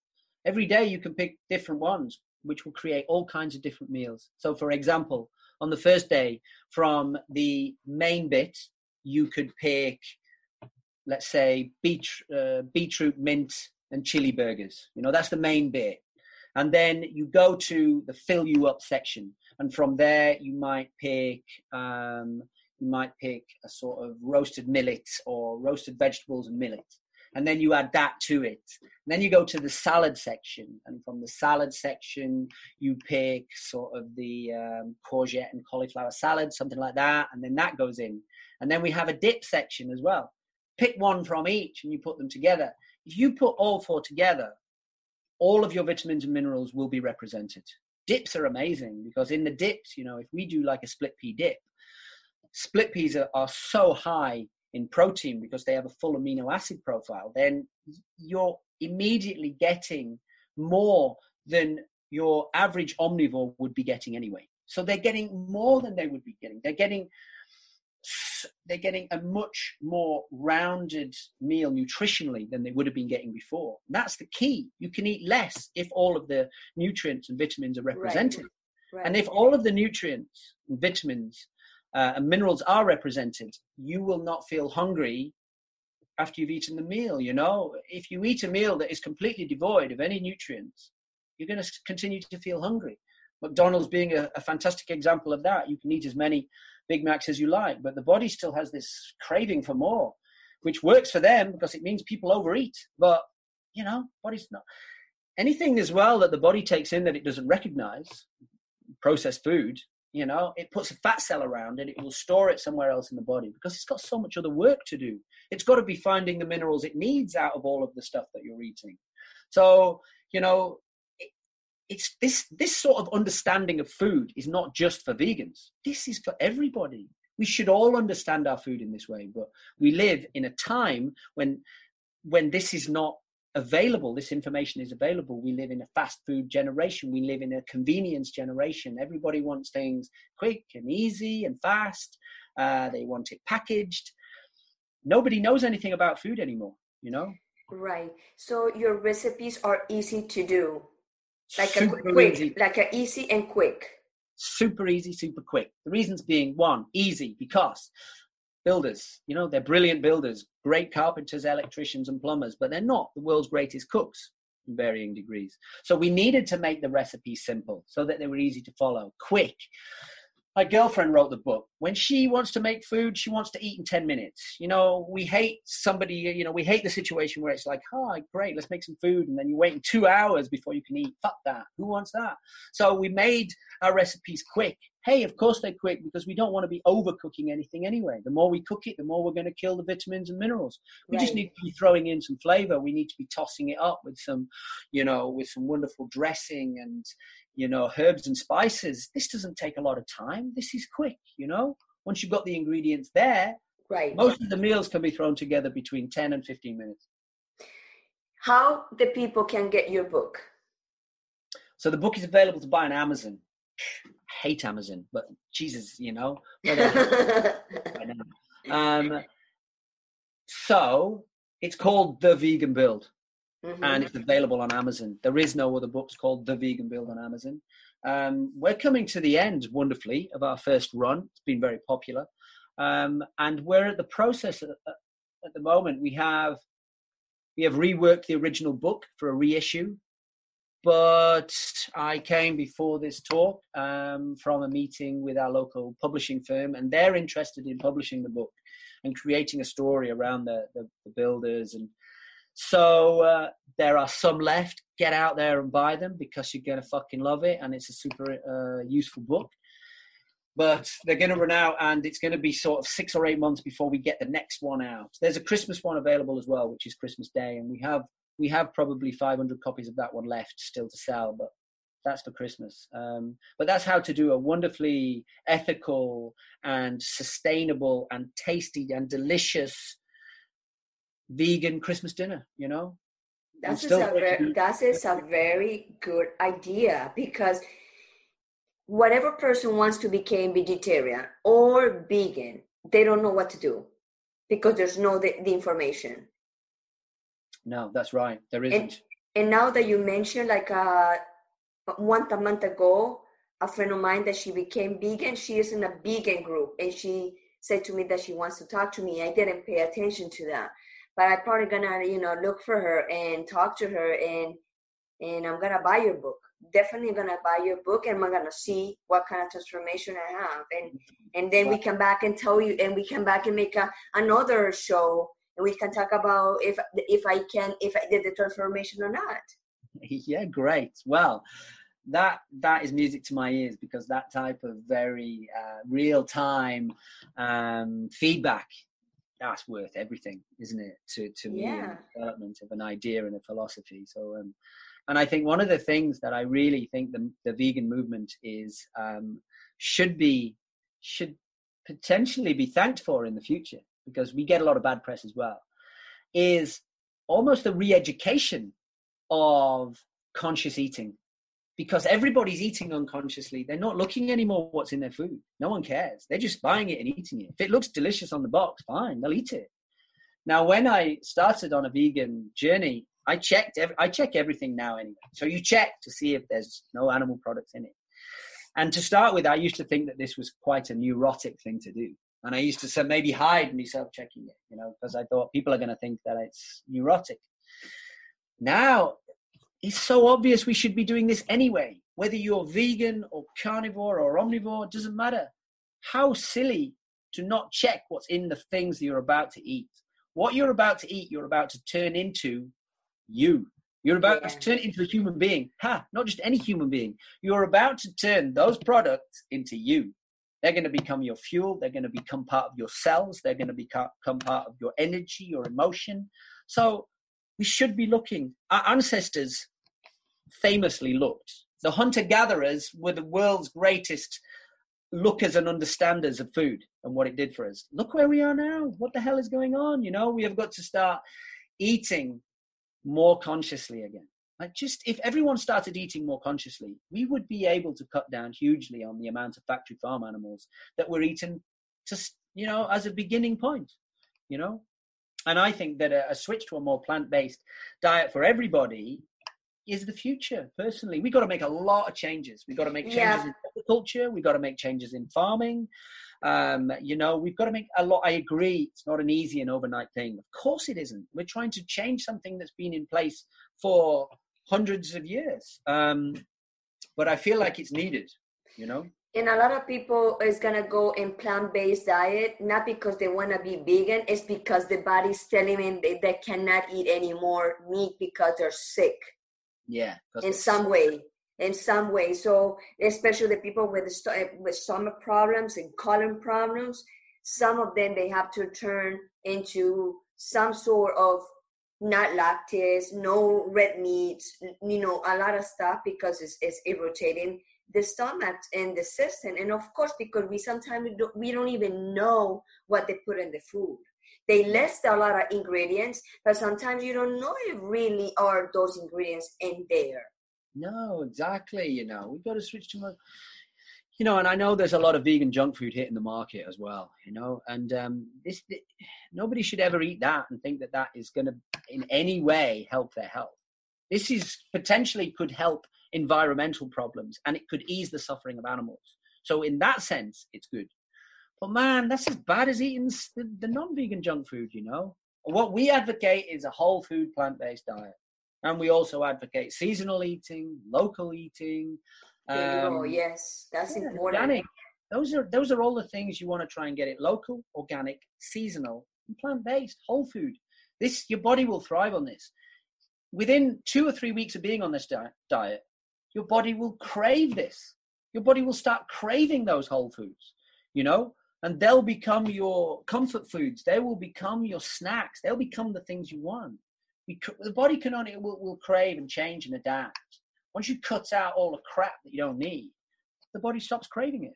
Every day you can pick different ones, which will create all kinds of different meals. So, for example, on the first day, from the main bit, you could pick, let's say, beet, uh, beetroot, mint, and chili burgers. You know, that's the main bit. And then you go to the fill you up section. And from there, you might pick um, you might pick a sort of roasted millet or roasted vegetables and millet. And then you add that to it. And then you go to the salad section. And from the salad section, you pick sort of the um, courgette and cauliflower salad, something like that. And then that goes in. And then we have a dip section as well. Pick one from each and you put them together. If you put all four together, all of your vitamins and minerals will be represented. Dips are amazing because in the dips, you know, if we do like a split pea dip, split peas are, are so high in protein because they have a full amino acid profile, then you're immediately getting more than your average omnivore would be getting anyway. So they're getting more than they would be getting. They're getting they're getting a much more rounded meal nutritionally than they would have been getting before. And that's the key. You can eat less if all of the nutrients and vitamins are represented. Right. Right. And if all of the nutrients and vitamins uh, and minerals are represented, you will not feel hungry after you've eaten the meal. You know, if you eat a meal that is completely devoid of any nutrients, you're going to continue to feel hungry. McDonald's being a, a, fantastic example of that. You can eat as many Big Macs as you like, but the body still has this craving for more, which works for them because it means people overeat. But you know, body's not anything as well that the body takes in that it doesn't recognize. Processed food you know it puts a fat cell around it it will store it somewhere else in the body because it's got so much other work to do. It's got to be finding the minerals it needs out of all of the stuff that you're eating. So you know it, it's this this sort of understanding of food is not just for vegans. This is for everybody. We should all understand our food in this way but we live in a time when when this is not available. This information is available. We live in a fast food generation. We live in a convenience generation. Everybody wants things quick and easy and fast. Uh, they want it packaged. Nobody knows anything about food anymore, you know? Right. So your recipes are easy to do. Like super a quick, easy. like a easy and quick. Super easy, super quick. The reasons being one, easy, because builders. You know, they're brilliant builders, great carpenters, electricians, and plumbers, but they're not the world's greatest cooks in varying degrees. So we needed to make the recipe simple so that they were easy to follow, quick my girlfriend wrote the book. When she wants to make food, she wants to eat in 10 minutes. You know, we hate somebody, you know, we hate the situation where it's like, oh, great, let's make some food. And then you're waiting two hours before you can eat. Fuck that. Who wants that? So we made our recipes quick. Hey, of course they're quick because we don't want to be overcooking anything anyway. The more we cook it, the more we're going to kill the vitamins and minerals. We right. just need to be throwing in some flavor. We need to be tossing it up with some, you know, with some wonderful dressing and, you know, herbs and spices. This doesn't take a lot of time. This is quick, you know. Once you've got the ingredients there, right. Most of the meals can be thrown together between 10 and 15 minutes. How the people can get your book? So the book is available to buy on Amazon. Hate Amazon, but Jesus, you know. [laughs] um, so it's called The Vegan Build mm-hmm. and it's available on Amazon. There is no other books called The Vegan Build on Amazon. Um, we're coming to the end, wonderfully, of our first run. It's been very popular, um, and we're at the process at, at the moment. We have we have reworked the original book for a reissue but I came before this talk um, from a meeting with our local publishing firm, and they're interested in publishing the book and creating a story around the, the, the builders and so uh, there are some left. Get out there and buy them because you're gonna fucking love it, and it's a super uh, useful book. But they're gonna run out, and it's gonna be sort of six or eight months before we get the next one out. There's a Christmas one available as well, which is Christmas Day, and we have we have probably 500 copies of that one left still to sell, but that's for Christmas. Um, but that's how to do a wonderfully ethical and sustainable and tasty and delicious vegan Christmas dinner, you know? That's, a very, that is a very good idea because whatever person wants to become vegetarian or vegan, they don't know what to do because there's no the, the information. No, that's right. There isn't. And, and now that you mentioned, like uh, one a month ago, a friend of mine that she became vegan, she is in a vegan group, and she said to me that she wants to talk to me. I didn't pay attention to that but I'm probably gonna, you know, look for her and talk to her and and I'm gonna buy your book. Definitely gonna buy your book and I'm gonna see what kind of transformation I have. And and then we come back and tell you and we come back and make a, another show and we can talk about if if I can if I did the transformation or not. [laughs] Yeah, great. Well, that that is music to my ears because that type of very uh, real time um, feedback that's worth everything, isn't it? To to yeah. development of an idea and a philosophy. So, um, and I think one of the things that I really think the the vegan movement is um, should be should potentially be thanked for in the future because we get a lot of bad press as well. Is almost a re-education of conscious eating because everybody's eating unconsciously. They're not looking anymore what's in their food. No one cares. They're just buying it and eating it. If it looks delicious on the box, fine, they'll eat it. Now, when I started on a vegan journey, I checked. Every, I check everything now anyway. So you check to see if there's no animal products in it. And to start with, I used to think that this was quite a neurotic thing to do. And I used to say maybe hide myself checking it, you know, because I thought people are going to think that it's neurotic. Now it's so obvious we should be doing this anyway. Whether you're vegan or carnivore or omnivore, it doesn't matter. How silly to not check what's in the things you're about to eat. What you're about to eat, you're about to turn into you. You're about yeah. to turn into a human being. Ha, not just any human being. You're about to turn those products into you. They're going to become your fuel. They're going to become part of your cells. They're going to become part of your energy, your emotion. So we should be looking. Our ancestors famously looked. The hunter gatherers were the world's greatest lookers and understanders of food and what it did for us. Look where we are now. What the hell is going on? You know, we have got to start eating more consciously again. Like just if everyone started eating more consciously, we would be able to cut down hugely on the amount of factory farm animals that were eaten just, you know, as a beginning point, you know? And I think that a, a switch to a more plant-based diet for everybody is the future. Personally, we got to make a lot of changes. We got to make changes yeah. in agriculture. We got to make changes in farming. Um, you know, we've got to make a lot. I agree. It's not an easy and overnight thing. Of course, it isn't. We're trying to change something that's been in place for hundreds of years. Um, but I feel like it's needed. You know. And a lot of people is gonna go in plant-based diet not because they want to be vegan. It's because the body's telling them they, they cannot eat any more meat because they're sick. Yeah. In some way in some way. So especially the people with with stomach problems and colon problems, some of them they have to turn into some sort of not lactase, no red meats, you know, a lot of stuff because it's, it's irritating the stomach and the system. And of course, because we sometimes we don't, we don't even know what they put in the food. They list a lot of ingredients, but sometimes you don't know if really are those ingredients in there. No, exactly. You know, we've got to switch to more. You know, and I know there's a lot of vegan junk food hitting the market as well. You know, and um, this nobody should ever eat that and think that that is going to in any way help their health. This is potentially could help environmental problems and it could ease the suffering of animals. So in that sense, it's good. But man, that's as bad as eating the, the non-vegan junk food. You know, what we advocate is a whole food plant-based diet. And we also advocate seasonal eating, local eating. Um, oh, yes, that's yeah, important. Organic. Those are those are all the things you want to try and get it local, organic, seasonal, and plant-based, whole food. This your body will thrive on this. Within two or three weeks of being on this di- diet, your body will crave this. Your body will start craving those whole foods, you know, and they'll become your comfort foods. They will become your snacks. They'll become the things you want the body can only will, will crave and change and adapt. Once you cut out all the crap that you don't need, the body stops craving it.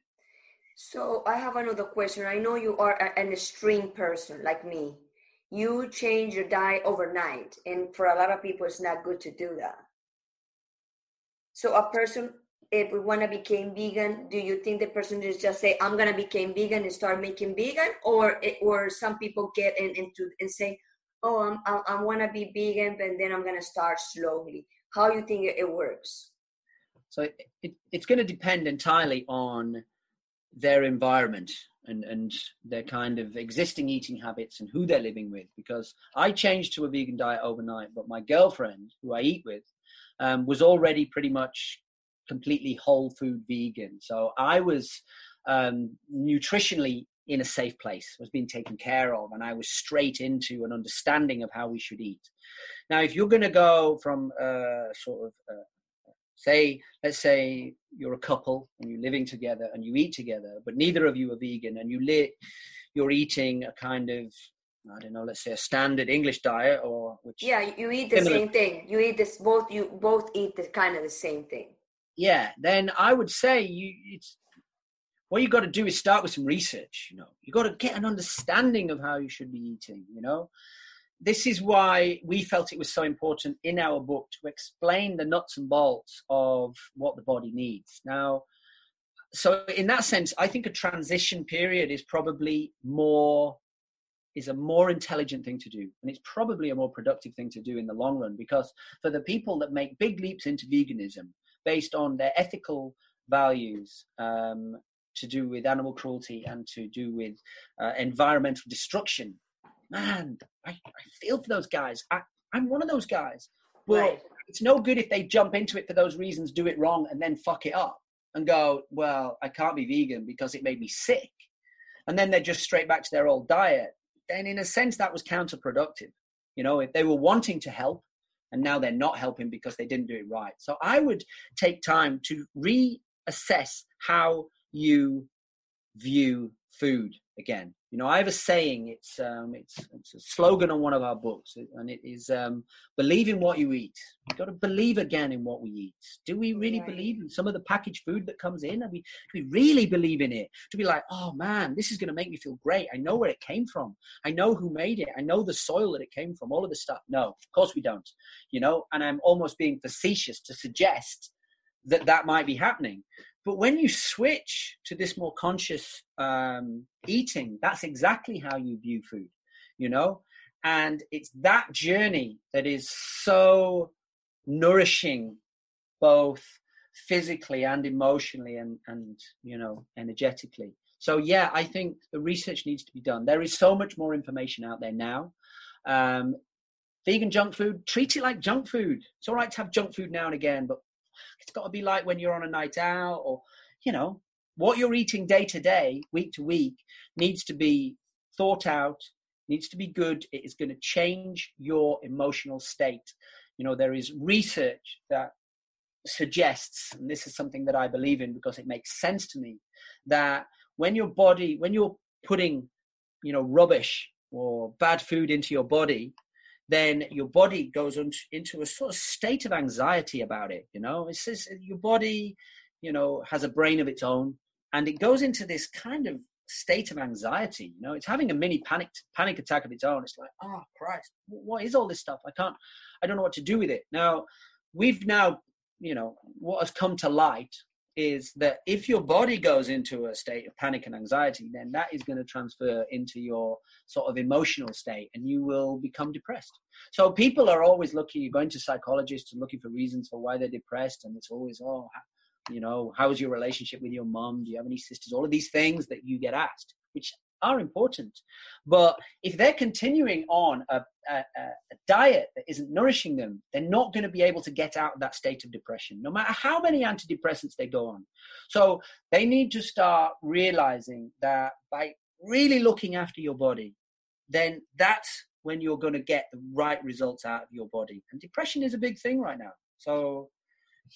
So I have another question. I know you are an extreme person like me. You change your diet overnight, and for a lot of people, it's not good to do that. So a person, if we want to become vegan, do you think the person is just say, "I'm gonna become vegan" and start making vegan, or or some people get in, into and say, oh, I'm, I, I want to be vegan, but then I'm to start slowly. How you think it works? So it, it, it's going to depend entirely on their environment and, and their kind of existing eating habits and who they're living with. Because I changed to a vegan diet overnight, but my girlfriend, who I eat with, um, was already pretty much completely whole food vegan. So I was um, nutritionally in a safe place, was being taken care of, and I was straight into an understanding of how we should eat. Now, if you're going to go from uh, sort of, uh, say, let's say you're a couple and you're living together and you eat together, but neither of you are vegan, and you li- you're eating a kind of I don't know, let's say a standard English diet or which Yeah, you eat the similar. same thing. You eat this both you both eat the kind of the same thing. Yeah, then I would say you it's what you got to do is start with some research you know? You got to get an understanding of how you should be eating you know? This is why we felt it was so important in our book to explain the nuts and bolts of what the body needs. Now so in that sense i think a transition period is probably more is a more intelligent thing to do and it's probably a more productive thing to do in the long run because for the people that make big leaps into veganism based on their ethical values um, to do with animal cruelty and to do with uh, environmental destruction. Man, I, I, feel for those guys. I, am one of those guys. Well, right. it's no good if they jump into it for those reasons, do it wrong, and then fuck it up and go, well, I can't be vegan because it made me sick. And then they're just straight back to their old diet. Then, in a sense, that was counterproductive. You know, if they were wanting to help and now they're not helping because they didn't do it right. So I would take time to reassess how you view food again. You know, I have a saying. It's um, it's it's a slogan on one of our books, and it is um, believe in what you eat. You've got to believe again in what we eat. Do we really right. believe in some of the packaged food that comes in? Are we, do we really believe in it? To be like, oh man, this is going to make me feel great. I know where it came from. I know who made it. I know the soil that it came from. All of this stuff. No, of course we don't. You know, and I'm almost being facetious to suggest that that might be happening. But when you switch to this more conscious um, eating, that's exactly how you view food, you know? And it's that journey that is so nourishing, both physically and emotionally and, and you know, energetically. So, yeah, I think the research needs to be done. There is so much more information out there now. Um, vegan junk food, treat it like junk food. It's all right to have junk food now and again, but it's got to be like when you're on a night out or, you know, what you're eating day to day, week to week, needs to be thought out, needs to be good. It is going to change your emotional state. You know, there is research that suggests, and this is something that I believe in because it makes sense to me, that when your body, when you're putting, you know, rubbish or bad food into your body, then your body goes into a sort of state of anxiety about it. You know, it's just, uh, your body, you know, has a brain of its own, and it goes into this kind of state of anxiety. You know, it's having a mini panic panic attack of its own. It's like, oh Christ, what is all this stuff? I can't, I don't know what to do with it. Now, we've now, you know, what has come to light is that if your body goes into a state of panic and anxiety, then that is going to transfer into your sort of emotional state and you will become depressed. So people are always looking, you're going to psychologists and looking for reasons for why they're depressed. And it's always, oh, you know, how's your relationship with your mom? Do you have any sisters? All of these things that you get asked, which are important. But if they're continuing on a, a, a, diet that isn't nourishing them, they're not going to be able to get out of that state of depression, no matter how many antidepressants they go on. So they need to start realizing that by really looking after your body, then that's when you're going to get the right results out of your body. And depression is a big thing right now. So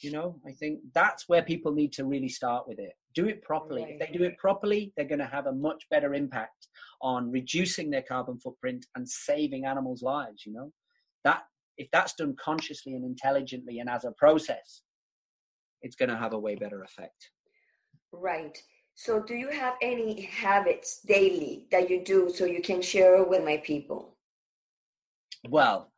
you know, I think that's where people need to really start with it. Do it properly. Right. If they do it properly, they're going to have a much better impact on reducing their carbon footprint and saving animals' lives. You know, that if that's done consciously and intelligently and as a process, it's going to have a way better effect. Right. So, do you have any habits daily that you do so you can share with my people? Well,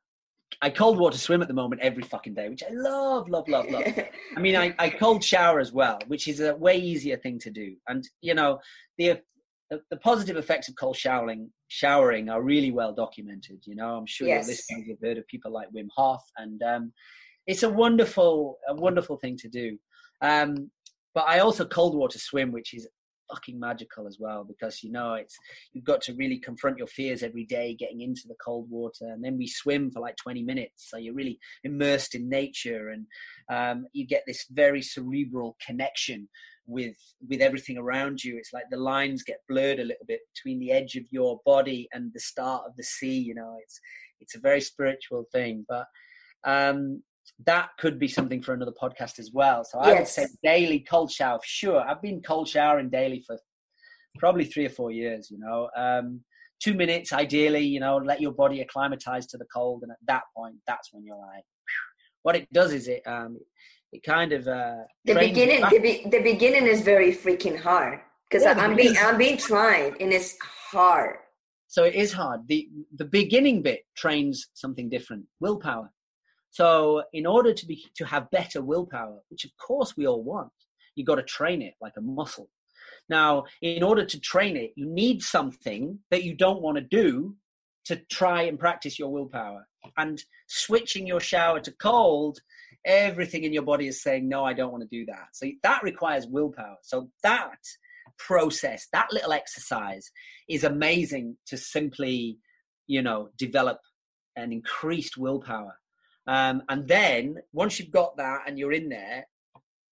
I cold water swim at the moment every fucking day, which I love, love, love, love. [laughs] I mean, I, I cold shower as well, which is a way easier thing to do. And you know, the the, the positive effects of cold showering showering are really well documented. You know, I'm sure yes. your listeners have heard of people like Wim Hof, and um, it's a wonderful, a wonderful thing to do. Um, but I also cold water swim, which is fucking magical as well because you know it's you've got to really confront your fears every day getting into the cold water and then we swim for like 20 minutes so you're really immersed in nature and um, you get this very cerebral connection with with everything around you. It's like the lines get blurred a little bit between the edge of your body and the start of the sea you know it's it's a very spiritual thing but um that could be something for another podcast as well. So I yes. would say daily cold shower. Sure, I've been cold showering daily for probably three or four years. You know, um, two minutes ideally. You know, let your body acclimatize to the cold, and at that point, that's when you're like, whew. what it does is it um, it kind of uh, the beginning. The, be- the beginning is very freaking hard because yeah, I'm being I'm being tried, and it's hard. So it is hard. the The beginning bit trains something different. Willpower so in order to be to have better willpower, which of course we all want, you've got to train it like a muscle. Now, in order to train it, you need something that you don't want to do to try and practice your willpower. And switching your shower to cold, everything in your body is saying, no, I don't want to do that. So that requires willpower. So that process, that little exercise is amazing to simply, you know, develop an increased willpower. Um, and then once you've got that and you're in there,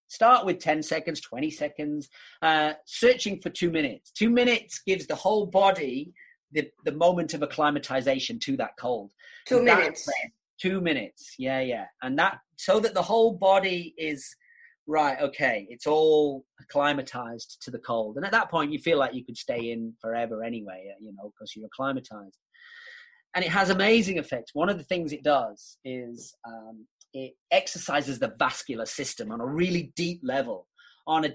start with 10 seconds, 20 seconds, uh, searching for two minutes. Two minutes gives the whole body the, the moment of acclimatization to that cold. Two and minutes. Two minutes. Yeah, yeah. And that, so that the whole body is right, okay, it's all acclimatized to the cold. And at that point, you feel like you could stay in forever anyway, you know, because you're acclimatized. And it has amazing effects. One of the things it does is um, it exercises the vascular system on a really deep level, on a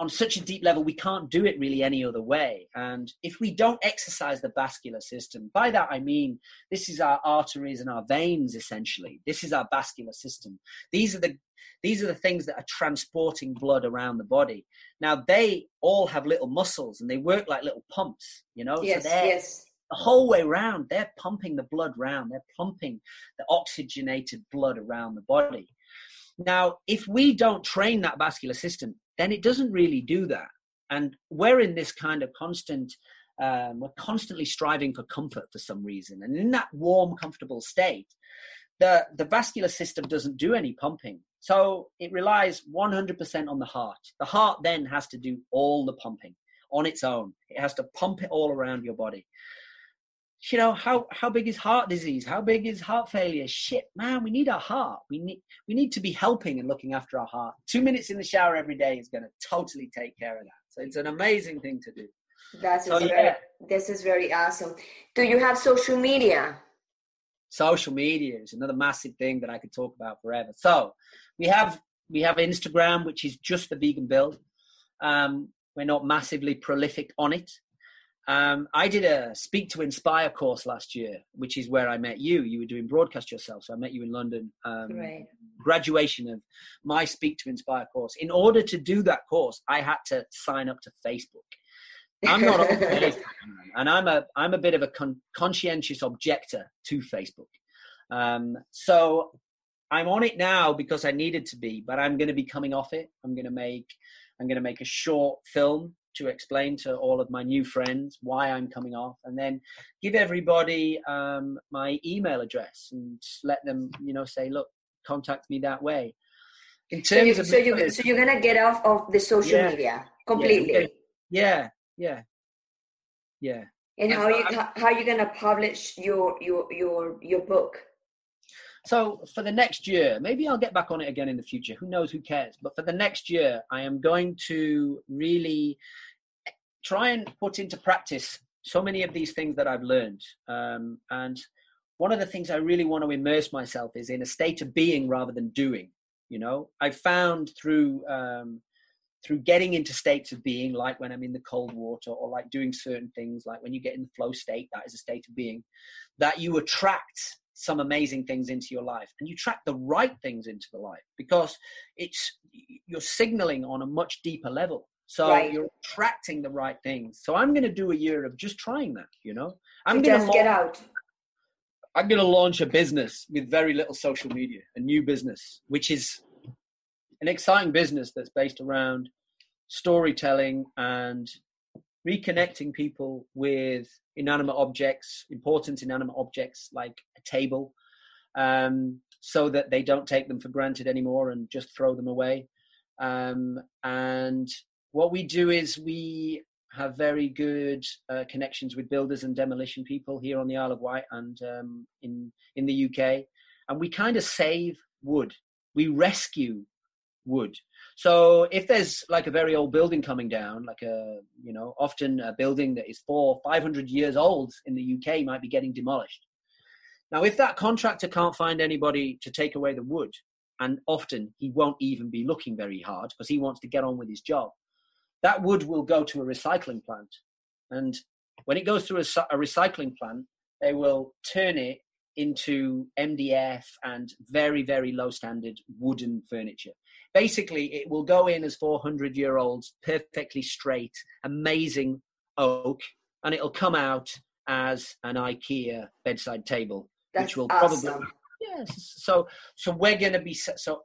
on such a deep level we can't do it really any other way. And if we don't exercise the vascular system by that i mean this is our arteries and our veins essentially. This is our vascular system. These are the these are the things that are transporting blood around the body. Now they all have little muscles and they work like little pumps you know? Yes so yes the whole way around they're pumping the blood around they're pumping the oxygenated blood around the body now if we don't train that vascular system then it doesn't really do that. And we're in this kind of constant, um, we're constantly striving for comfort for some reason. And in that warm, comfortable state, the, the vascular system doesn't do any pumping. So it relies 100% on the heart. The heart then has to do all the pumping on its own. It has to pump it all around your body you know how how big is heart disease? How big is heart failure? Shit man we need our heart. We need we need to be helping and looking after our heart. Two minutes in the shower every day is going to totally take care of that. So it's an amazing thing to do. That's so, very, yeah. this is very awesome. Do you have social media? Social media is another massive thing that i could talk about forever. So we have we have instagram which is just the vegan build. Um, we're not massively prolific on it um, I did a Speak to Inspire course last year, which is where I met you. You were doing broadcast yourself, so I met you in London. Um, right. Graduation of my Speak to Inspire course. In order to do that course, I had to sign up to Facebook. I'm not on [laughs] Facebook, and I'm a I'm a bit of a con- conscientious objector to Facebook. Um, so I'm on it now because I needed to be, but I'm going to be coming off it. I'm going to make I'm going to make a short film to explain to all of my new friends why I'm coming off, and then give everybody um, my email address and let them, you know, say, look, contact me that way. In terms so, you, of so, you, so you're gonna get off of the social yeah, media completely. Yeah, yeah, yeah. And how you how are you gonna publish your your your your book? So for the next year, maybe I'll get back on it again in the future. Who knows? Who cares? But for the next year, I am going to really try and put into practice so many of these things that I've learned. Um, and one of the things I really want to immerse myself is in a state of being rather than doing. You know, I found through um, through getting into states of being, like when I'm in the cold water, or like doing certain things, like when you get in the flow state, that is a state of being, that you attract some amazing things into your life and you track the right things into the life because it's you're signaling on a much deeper level so right. you're attracting the right things. So I'm going to do a year of just trying that. You know, I'm going to get out. I'm going to launch a business with very little social media, a new business, which is an exciting business that's based around storytelling and reconnecting people with inanimate objects, important inanimate objects like a table, um, so that they don't take them for granted anymore and just throw them away. Um, and what we do is we have very good uh, connections with builders and demolition people here on the Isle of Wight and um, in in the UK, and we kind of save wood. We rescue wood. So if there's like a very old building coming down, like a you know often a building that is four five hundred years old in the UK might be getting demolished. Now, if that contractor can't find anybody to take away the wood, and often he won't even be looking very hard because he wants to get on with his job that wood will go to a recycling plant. And when it goes through a, a recycling plant, they will turn it into MDF and very, very low standard wooden furniture. Basically, it will go in as 400 year olds, perfectly straight, amazing oak, and it'll come out as an IKEA bedside table, That's which will awesome. probably yes. So, so we're going to be so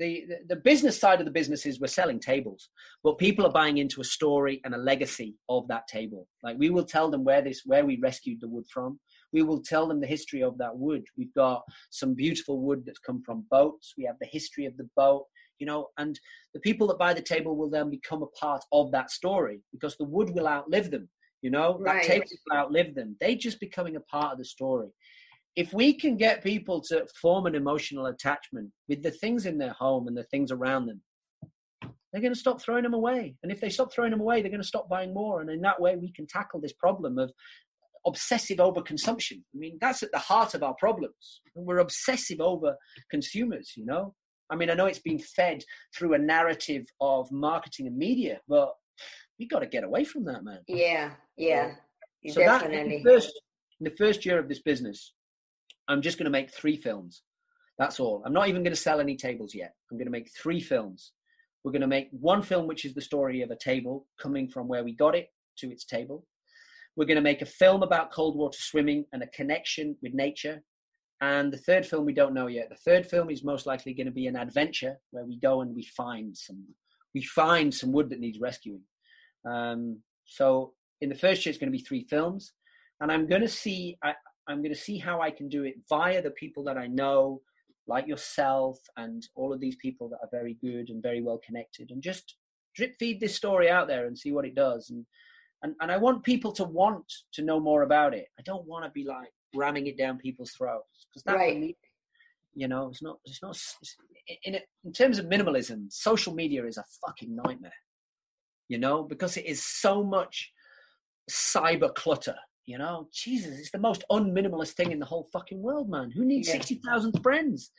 the, the business side of the business is we're selling tables, but people are buying into a story and a legacy of that table. Like we will tell them where this, where we rescued the wood from. We will tell them the history of that wood. We've got some beautiful wood that's come from boats. We have the history of the boat, you know, and the people that buy the table will then become a part of that story because the wood will outlive them. You know, right. that table will outlive them. They just becoming a part of the story if we can get people to form an emotional attachment with the things in their home and the things around them, they're going to stop throwing them away. And if they stop throwing them away, they're going to stop buying more. And in that way, we can tackle this problem of obsessive overconsumption. I mean, that's at the heart of our problems. We're obsessive over consumers, you know? I mean, I know it's been fed through a narrative of marketing and media, but we got to get away from that, man. Yeah, yeah, so definitely. That, in, the first, in the first year of this business, I'm just going to make three films. That's all. I'm not even going to sell any tables yet. I'm going to make three films. We're going to make one film, which is the story of a table coming from where we got it to its table. We're going to make a film about cold water swimming and a connection with nature. And the third film we don't know yet. The third film is most likely going to be an adventure where we go and we find some we find some wood that needs rescuing. Um, so in the first year, it's going to be three films, and I'm going to see I'm going to see how I can do it via the people that I know, like yourself and all of these people that are very good and very well connected, and just drip feed this story out there and see what it does. And and, and I want people to want to know more about it. I don't want to be like ramming it down people's throats because that right. me, you know, it's not, it's not, it's, in, in terms of minimalism, social media is a fucking nightmare, you know, because it is so much cyber clutter. You know, Jesus, it's the most unminimalist thing in the whole fucking world, man. Who needs yeah. 60,000 friends?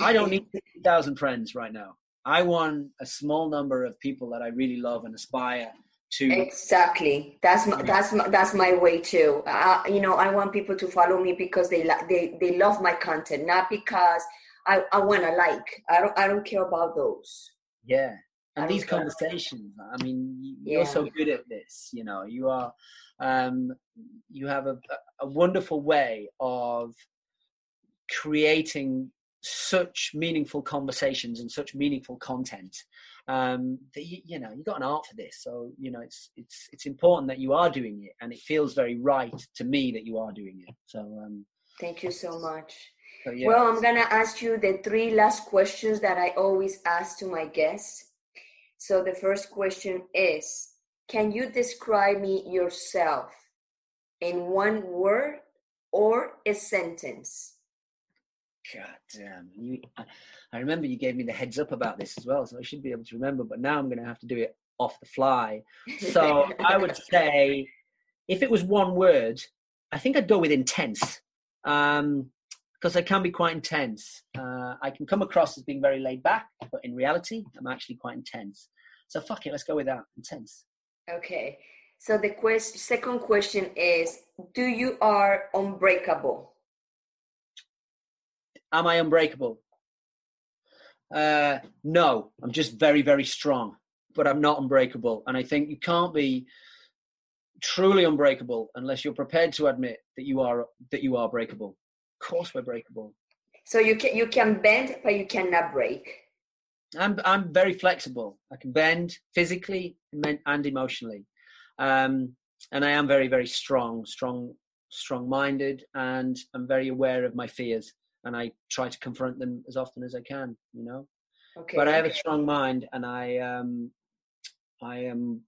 I don't need 60,000 friends right now. I want a small number of people that I really love and aspire to. Exactly. That's my, that's my, that's my way too. Uh, you know i want people to follow me because they like they they love my content not because i i want to like. I don't i don't care about those. Yeah and these conversations i mean you're yeah. so good at this you know you are um you have a, a wonderful way of creating such meaningful conversations and such meaningful content um, that you, you, know you got an art for this. So you know it's it's it's important that you are doing it and it feels very right to me that you are doing it. So um, thank you so much. so, yeah. well i'm gonna ask you the three last questions that i always ask to my guests so the first question is can you describe me yourself in one word or a sentence God damn. You, I, I, remember you gave me the heads up about this as well, so I should be able to remember, but now I'm going to have to do it off the fly. So I would [laughs] say if it was one word, I think I'd go with intense. Um, because I can be quite intense. Uh, I can come across as being very laid back, but in reality, I'm actually quite intense. So fuck it, let's go with that. Intense. Okay. So the quest- second question is: Do you are unbreakable? Am I unbreakable? Uh, no, I'm just very, very strong, but I'm not unbreakable. And I think you can't be truly unbreakable unless you're prepared to admit that you are that you are breakable. Of course, we're breakable. So you can you can bend, but you cannot break. I'm I'm very flexible. I can bend physically and emotionally, um, and I am very very strong, strong, strong-minded, and I'm very aware of my fears and I try to confront them as often as I can, you know. Okay. But I have a strong mind, and I um, I am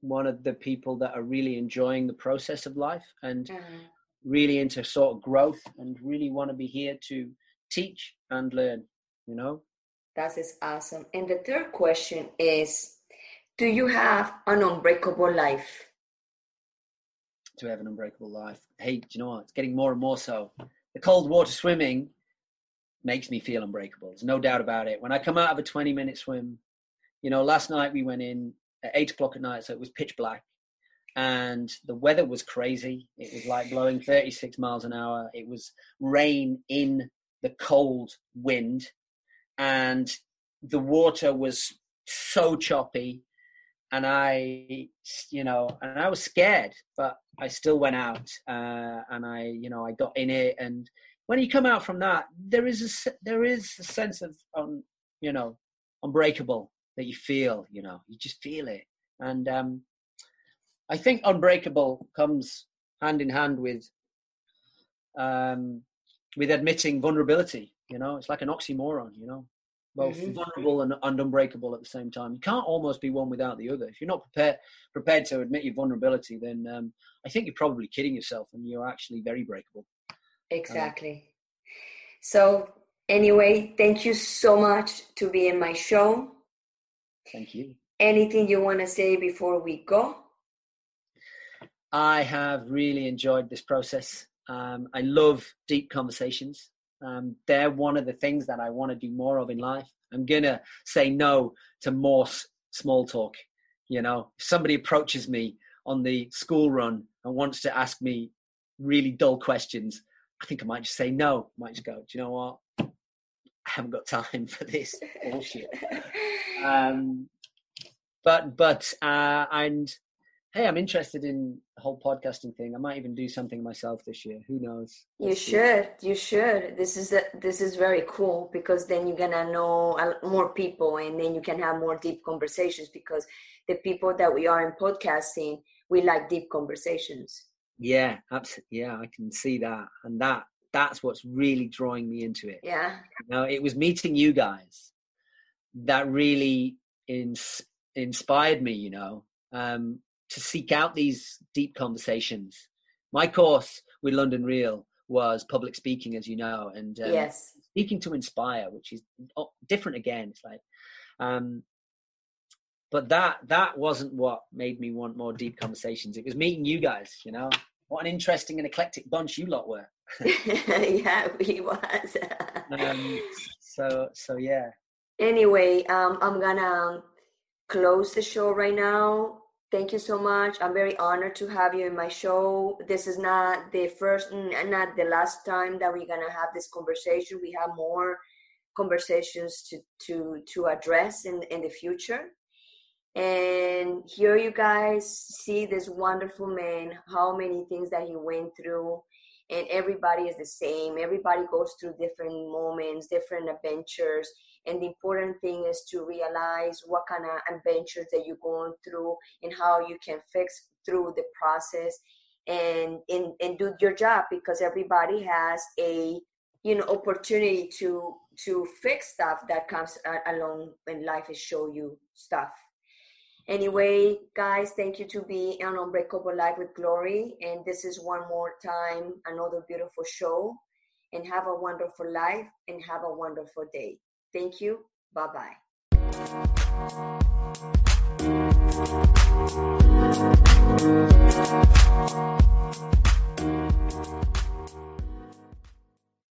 one of the people that are really enjoying the process of life and uh-huh. Really into sort of growth and really want to be here to teach and learn, you know. That is awesome. And the third question is Do you have an unbreakable life? To have an unbreakable life. Hey, do you know what? It's getting more and more so the cold water swimming makes me feel unbreakable. There's no doubt about it. When I come out of a 20 minute swim, you know, last night we went in at eight o'clock at night, so it was pitch black, and the weather was crazy. It was like blowing 36 miles an hour. It was rain in the cold wind, and the water was so choppy. And I, you know, and I was scared, but I still went out uh, and I, you know, I got in it. And when you come out from that, there is a there is a sense of, um, you know, unbreakable that you feel. You know, you just feel it. And um, I think unbreakable comes hand in hand with um, with admitting vulnerability. You know, it's like an oxymoron. You know, both mm-hmm. vulnerable and, and, unbreakable at the same time. You can't almost be one without the other. If you're not prepared prepared to admit your vulnerability, then um, I think you're probably kidding yourself, and you're actually very breakable. Exactly. Um, so anyway, thank you so much to be in my show. Thank you. Anything you want to say before we go? I have really enjoyed this process. Um, I love deep conversations. Um, they're one of the things that I want to do more of in life. I'm gonna say no to more s- small talk. You know, if somebody approaches me on the school run and wants to ask me really dull questions, I think I might just say no. I might just go, do you know what? I haven't got time for this [laughs] bullshit. Um, but but uh, and hey, I'm interested in the whole podcasting thing. I might even do something myself this year. Who knows? You Let's see. should. You should. This is a, this is very cool because then you're gonna know more people, and then you can have more deep conversations. Because the people that we are in podcasting, we like deep conversations. Yeah, absolutely. Yeah, I can see that, and that that's what's really drawing me into it. Yeah. You know, it was meeting you guys that really ins- inspired me. You know, um, to seek out these deep conversations. My course with London Real was public speaking, as you know, and um, yes. speaking to inspire, which is different again. It's like, um, but that that wasn't what made me want more deep conversations. It was meeting you guys. You know, what an interesting and eclectic bunch you lot were. [laughs] [laughs] yeah, we was. Um, so so yeah. anyway, um, I'm gonna close the show right now. Thank you so much. I'm very honored to have you in my show. This is not the first and not the last time that we're gonna have this conversation. We have more conversations to to to address in in the future. And here you guys see this wonderful man, how many things that he went through, and everybody is the same. Everybody goes through different moments, different adventures, and the important thing is to realize what kind of adventures that you're going through and how you can fix through the process and and, and do your job because everybody has a you know opportunity to to fix stuff that comes along when life is show you stuff. Anyway guys thank you to be on unbreakable life with glory. And this is one more time another beautiful show. And have a wonderful life and have a wonderful day thank you. Bye bye